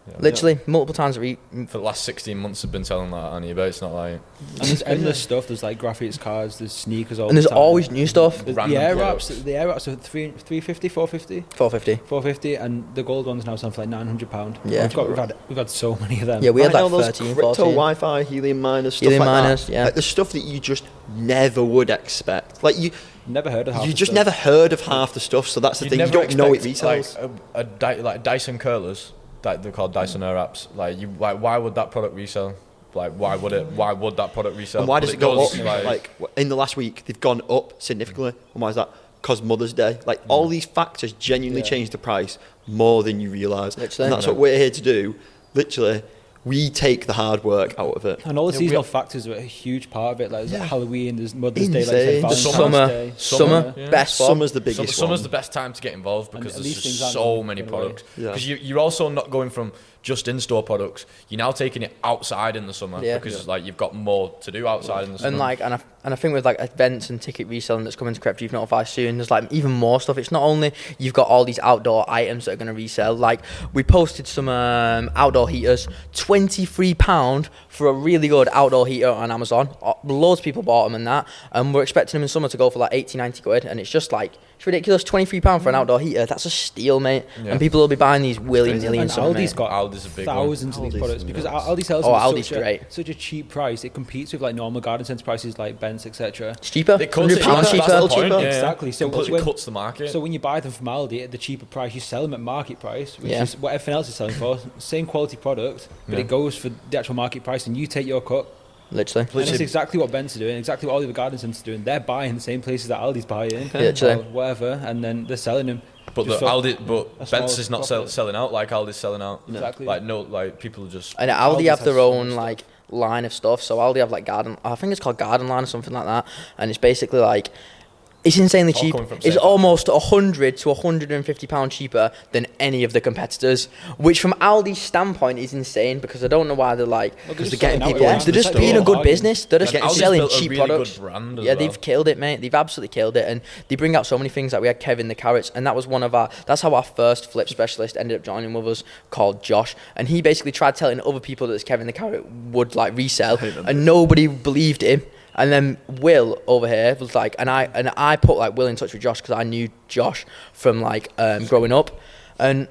Week. Yeah. Literally multiple times a week. For the last 16 months, I've been selling that on eBay. It's not like And there's endless stuff. There's like graphics cards, there's sneakers all And there's the time. always new stuff. There's the air products. wraps, the Airwraps are three, 350, 450, 450. 450, and the gold ones now sound for like 900 pound. Yeah. we've got we've had we've had so many of them. Yeah, we had right now, like those 13, crypto 14. Wi-Fi, helium miners, stuff Helium like miners, that. yeah. Like the stuff that you just never would expect. Like you, never heard of half you the just stuff. never heard of half the stuff. So that's the You'd thing. You don't know it expect, resells. Like a, a Dy- like Dyson curlers, that they're called Dyson Airwraps. Like you, like why would that product resell? Like why would it? Why would that product resell? and why But does it go does, up? Like, w- in the last week, they've gone up significantly. And why is that? Because Mother's Day. Like hmm. all these factors genuinely Yeah. change the price more than you realise. And that's Yeah. what we're here to do. Literally, we take the hard work out of it. And all the Yeah, seasonal factors are a huge part of it. Like there's Yeah. Halloween, there's Mother's Day, like Insane. you Valentine's summer, Day. summer, Yeah. best one. Summer's the Sum- biggest summer's one. the best time to get involved because at there's least just so many going away. products. Yeah. Because you, you're also not going from just in-store products. You're now taking it outside in the summer Yeah. because like you've got more to do outside in the summer. And like, and I, and I think with like events and ticket reselling that's coming to Crep Chief Notify soon, there's like even more stuff. It's not only you've got all these outdoor items that are going to resell. Like we posted some um, outdoor heaters, twenty three pound for a really good outdoor heater on Amazon. Uh, Loads of people bought them and that, and we're expecting them in summer to go for like 80, 90 quid, and it's just like it's ridiculous. Twenty three pound for an mm. outdoor heater, that's a steal, mate. Yeah. And people will be buying these willy crazy. nilly in And summer, Aldi's mate. got Aldi's a big one. thousands of these Aldi's products because nuts. Al- Aldi sells Oh, them Aldi's such, a, great. such a cheap price. It competes with like normal garden centre prices like Ben's, etc. It's cheaper, It cuts hundred it, pounds that's cheaper. the point, cheaper. yeah, yeah. Exactly, so completely when- cuts the market. So when you buy them from Aldi at the cheaper price, you sell them at market price, which Yeah. is what everything else is selling for. Same quality product, but Yeah. it goes for the actual market price, and you take your cut. Literally. And it's exactly what Ben's are doing, exactly what all the other garden centres are doing. They're buying the same places that Aldi's buying, Literally. Uh, or whatever, and then they're selling them. but the just for Aldi, but small Ben's is not sell, selling out like Aldi's selling out. Exactly. Like no, like people just. And Aldi Aldi's have their own much like line of stuff. So Aldi have like garden. I think it's called Gardenline or something like that. And it's basically like it's insanely All cheap. It's Sainsbury's. almost hundred to hundred and fifty pound cheaper than any of the competitors. Which from Aldi's standpoint is insane because I don't know why they're like. Because just they're getting selling out people Yeah, everywhere. into they're just store. being a good business. They're just And Aldi's selling built a cheap really good products. brand as Yeah, well. they've killed it, mate. They've absolutely killed it, and they bring out so many things. Like we had Kevin the carrots, and that was one of our. That's how our first flip specialist ended up joining with us, called Josh, and he basically tried telling other people that this Kevin the carrot would like resell, and nobody believed him. And then Will over here was like, and I and I put like Will in touch with Josh because I knew Josh from like um, growing up, and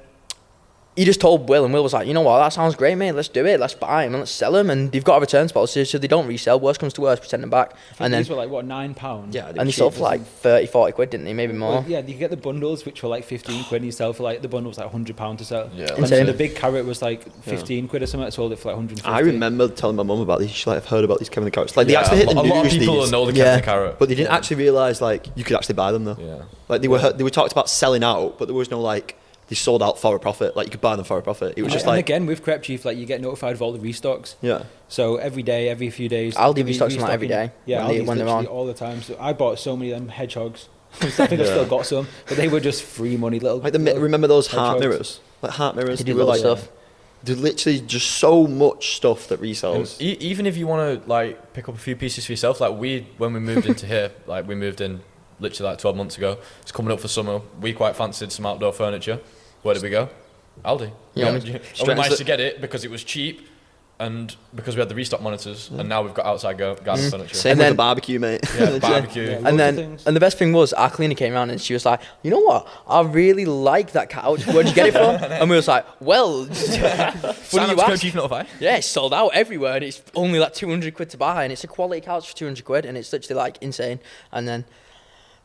he just told Will, and Will was like, you know what, that sounds great, mate. Let's do it. Let's buy them and let's sell them. And they've got a return policy, so they don't resell. Worst comes to worst, we send them back. I think And then these were like what nine pound. Yeah, and they sold for like 30, 40 quid, didn't they? Maybe more. Well, yeah, you get the bundles which were like fifteen quid. And you sell for like the bundle was like hundred pound to sell. Yeah, And that's then the big carrot was like fifteen quid or something. I sold it for like hundred. I remember telling my mum about these. She's like, I've heard about these Kevin the Carrots. Like they Yeah, actually hit a, the a news. lot of people these, know the Yeah. Kevin the Carrot. but they didn't actually realise like you could actually buy them though. Yeah. Like they were they were talked about selling out, but there was no like they sold out for a profit. Like you could buy them for a profit. It was just and like again with Crep Chief, like you get notified of all the restocks. yeah. So every day, every few days, Aldi they'll be restocks them like every Yeah, when they- Aldi's when they're on. all the time. So I bought so many of them hedgehogs. I think I've still got some, but they were just free money. Little Like the little- remember those heart hedgehogs. mirrors? Like heart mirrors. They do were little like stuff. There's literally just so much stuff that resells. e- even if you want to like pick up a few pieces for yourself, like we when we moved into here, like we moved in literally like 12 months ago. It's coming up for summer. We quite fancied some outdoor furniture. Where did we go? Aldi. Yeah. and we managed to- to get it because it was cheap, and because we had the restock monitors, and now we've got outside garden Mm. furniture. Same And with then- the barbecue, mate. Yeah, barbecue. Yeah. And then, things. and the best thing was, our cleaner came around and she was like, "You know what? I really like that couch. Where'd you get it from?" and we was like, "Well, funny Sign you up to Code ask. Chief Notify. Yeah, it's sold out everywhere, and it's only like 200 quid to buy, and it's a quality couch for 200 quid, and it's literally like insane. And then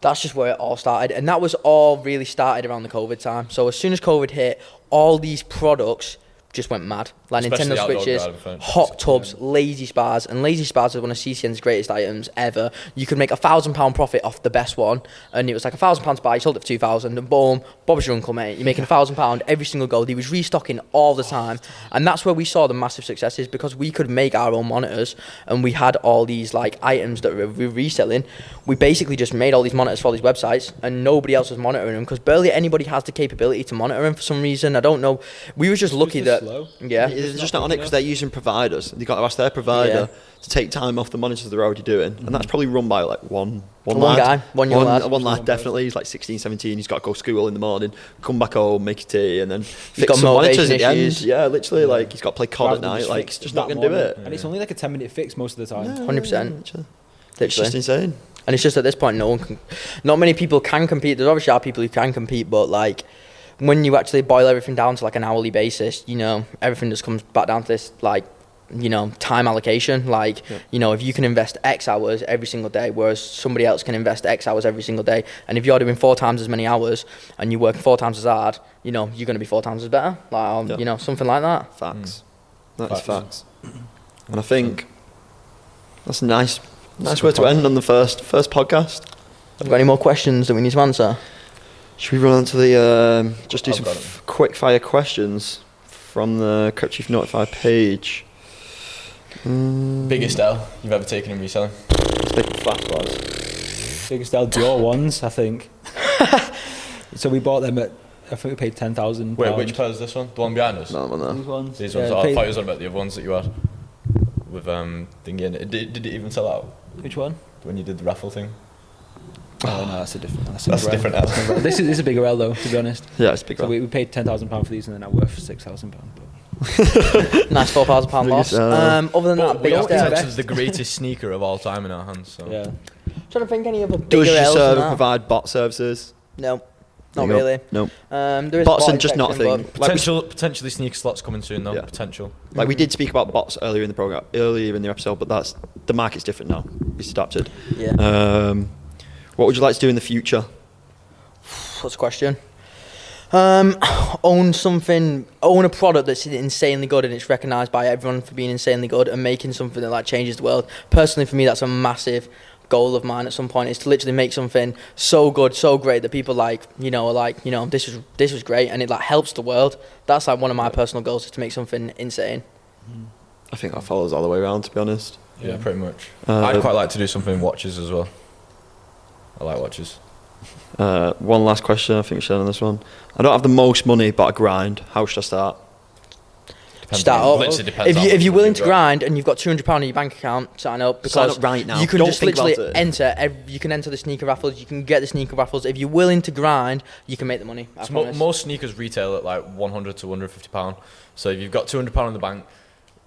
that's just where it all started, and that was all really started around the COVID time. So as soon as COVID hit, all these products just went mad. Like Especially Nintendo Switches, hot tubs, Lay-Z-Spas, and Lay-Z-Spas are one of CCN's greatest items ever. You could make a thousand pound profit off the best one, and it was like a thousand pounds to buy. You sold it for two thousand, and boom, Bob's your uncle, mate. You're making a thousand pound every single go. He was restocking all the time, and that's where we saw the massive successes because we could make our own monitors, and we had all these like items that we were reselling. We basically just made all these monitors for all these websites, and nobody else was monitoring them because barely anybody has the capability to monitor them for some reason. I don't know. We were just lucky just that slow. yeah. They're just not on it because they're using providers. They've got to ask their provider to take time off the monitors they're already doing. And that's mm-hmm. probably run by like one one, One lad. guy, one young one, lad. One One lad, definitely. He's like 16, 17. He's got to go to school in the morning, come back home, make a tea, and then got fix some monitors motivation at the end. Yeah, literally. Like he's got to play COD Rather at night. just Like fix he's just not going to do it. And it's only like a ten minute fix most of the time. Yeah, 100%. literally. It's just insane. And it's just at this point, no one can, not many people can compete. There's obviously are people who can compete, but like when you actually boil everything down to like an hourly basis, you know, everything just comes back down to this like, you know, time allocation. Like, Yeah. you know, if you can invest X hours every single day, whereas somebody else can invest X hours every single day, and if you're doing four times as many hours and you work four times as hard, you know, you're going to be four times as better. Like, um, Yeah. you know, something like that. Facts. That is Facts. facts. And I think that's a nice, nice a way to point. end on the first first podcast. Have you got any more questions that we need to answer? Should we run on to the um, just do I've some f- quick fire questions from the Crep Chief Notify page? Mm, Biggest L you've ever taken in reselling? let's make it fast, lads. Biggest L Dior ones, I think. so we bought them at. I think we paid ten thousand. Wait, which pair is this one? The one behind us? No, one These ones. These Yeah, ones. Oh, I thought you was on about the other ones that you had with um thingy in it. Did, did it even sell out Which one? when you did the raffle thing? Oh no, that's a different. That's, That's a different L. L. That's another L. This is this is a bigger L though, to be honest. Yeah, it's bigger. So we, we paid ten thousand pound for these, and they're now worth six thousand pound. Nice four thousand pound loss. Um, other than But that, we biggest have L. potentially the greatest sneaker of all time in our hands. So. Yeah. Trying to think any other Does bigger your L's server provide bot services? No, not There you go. really. No. Um, there is Bots bot and just not a thing. but- Like Potential, potentially sneaker slots coming soon though. Yeah. Potential. like we did speak about bots earlier in the program, earlier in the episode, but that's the market's different now. It's adapted. Yeah. Um, what would you like to do in the future? What's the question? Um, own something, own a product that's insanely good and it's recognised by everyone for being insanely good and making something that like changes the world. Personally, for me, that's a massive goal of mine at some point is to literally make something so good, so great that people like, you know, are like, you know, this was this was great and it like helps the world. That's like one of my personal goals is to make something insane. I think that follows all the way around, to be honest. Yeah, pretty much. Uh, I'd quite like to do something in watches as well. I like watches. Uh, one last question, I think we should end on this one. I don't have the most money, but I grind. How should I start? Depends Start on- up. literally depends If how you, if you're willing you've to grind and you've got two hundred pound in your bank account, sign up because Sign up right now. You can Don't just think about literally it. enter. Ev- you can enter the sneaker raffles. You can get the sneaker raffles. If you're willing to grind, you can make the money. I So mo- promise. most sneakers retail at like 100 to 150 pound. So if you've got 200 pound in the bank,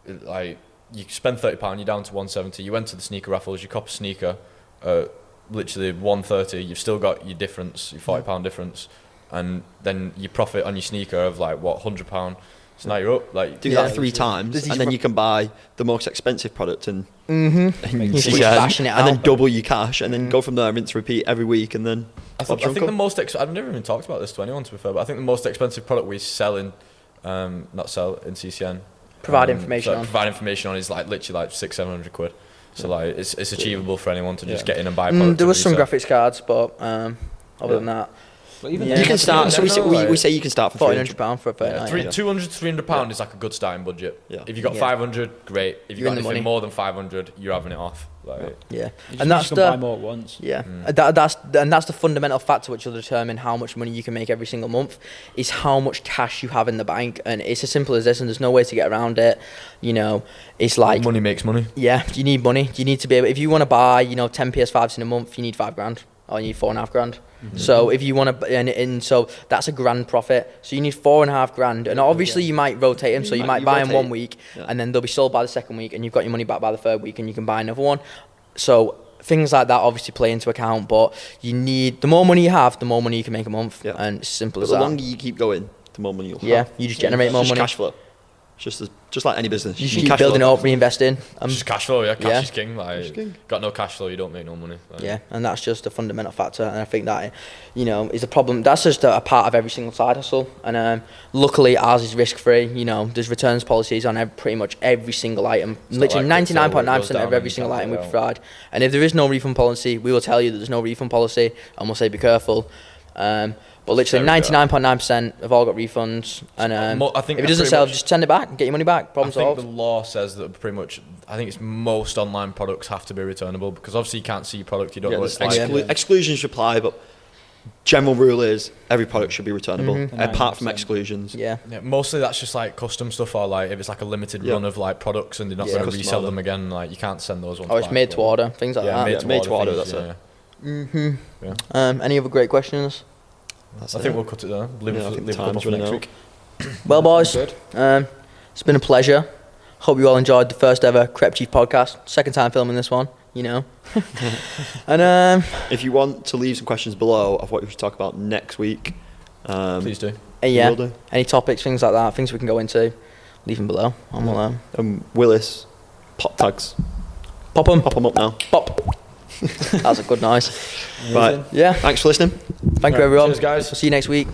it- like you spend thirty pound, you're down to one seventy. You enter the sneaker raffles, you cop a sneaker, uh, literally one thirty. You've still got your difference, your forty pound difference, and then you profit on your sneaker of like what hundred pound. So now you're up. Like Do Yeah. that three times, and then you can buy the most expensive product and, Mm-hmm. and, You keep again, bashing it and then out. double your cash, and then Mm. go from there, rinse, repeat every week, and then I, think, I think the most ex- I've never even talked about this to anyone to be fair, but I think the most expensive product we sell in, um, not sell in CCN. Provide um, information so on. Provide information on is like literally like six seven hundred quid. So like it's it's achievable for anyone to just Yeah. get in and buy. a Mm, there was some graphics cards, but um, other Yeah. than that, But even Yeah. you can start. So we never say, we, like- we say you can start for fourteen three hundred pound for a Yeah, fortnight. three, Yeah. 200 300 pound is like a good starting budget. Yeah. If you got Yeah. 500, great. If you You're got anything money. more than 500, you're having it off. Like, yeah, you just, and that's just buy the more at once. yeah, Mm. That, that's and that's the fundamental factor which will determine how much money you can make every single month is how much cash you have in the bank, and it's as simple as this, and there's no way to get around it. You know, it's like money makes money. yeah, you need money. You need to be able. If you want to buy, you know, ten PS5s in a month, you need five grand, or you need four and a half grand. Mm-hmm. So if you want to, and, and so that's a grand profit. So you need four and a half grand, and obviously you might rotate them. So You you might- you buy them one week, Yeah. and then they'll be sold by the second week, and you've got your money back by the third week, and you can buy another one. So things like that obviously play into account, but you need the more money you have, the more money you can make a month, Yeah. and it's simple But as the that. The longer you keep going, the more money you'll have. yeah, you just generate more just money. Cash flow. It's just as, just like any business. You need should keep cash building flow. up, reinvesting. Um, just cash flow, yeah. Cash yeah. is king. Like, Cash king. got no cash flow, you don't make no money. Like, Yeah, and that's just a fundamental factor, and I think that, you know, is a problem. That's just a, a part of every single side hustle, and um, luckily ours is risk free. You know, there's returns policies on ev- pretty much every single item. It's Literally like ninety nine crypto where point it nine goes percent of every single item we provide. And if there is no refund policy, we will tell you that there's no refund policy, and we'll say be careful. Um, but literally Very ninety fair. nine point nine percent have all got refunds, and um, Mo- I think if it doesn't sell, much- just send it back, and get your money back. I Problem think solved. the law says that pretty much. I think it's most online products have to be returnable because obviously you can't see your product, you don't Yeah, know what it's like. exclu- Yeah. exclusions should apply, but general rule is every product should be returnable, Mhm. apart from 90%. exclusions. yeah, Yeah, mostly that's just like custom stuff or like if it's like a limited Yeah. run of like products and they're not Yeah. going to resell order. them again. Like you can't send those ones. Oh, it's back, made to order, things like Yeah, that. made Yeah, to made order. to order, things, that's it. yeah. hmm Yeah. Um, any other great questions? That's I it. think we'll cut it there. Leave, Yeah, I it- think leave a time's couple for running next out. week. Well, boys, Good. um, it's been a pleasure. Hope you all enjoyed the first ever Crep Chief podcast. Second time filming this one, you know. and um, If you want to leave some questions below of what we should talk about next week, um, Please do. uh, yeah, will do. any topics, things like that, things we can go into, leave them below. And we'll um, Um, Willis, pop tags, pop them. pop them up now. Pop. That's a good noise. Right. Yeah. Thanks for listening. Thank you, everyone. cheers, guys. We'll see you next week.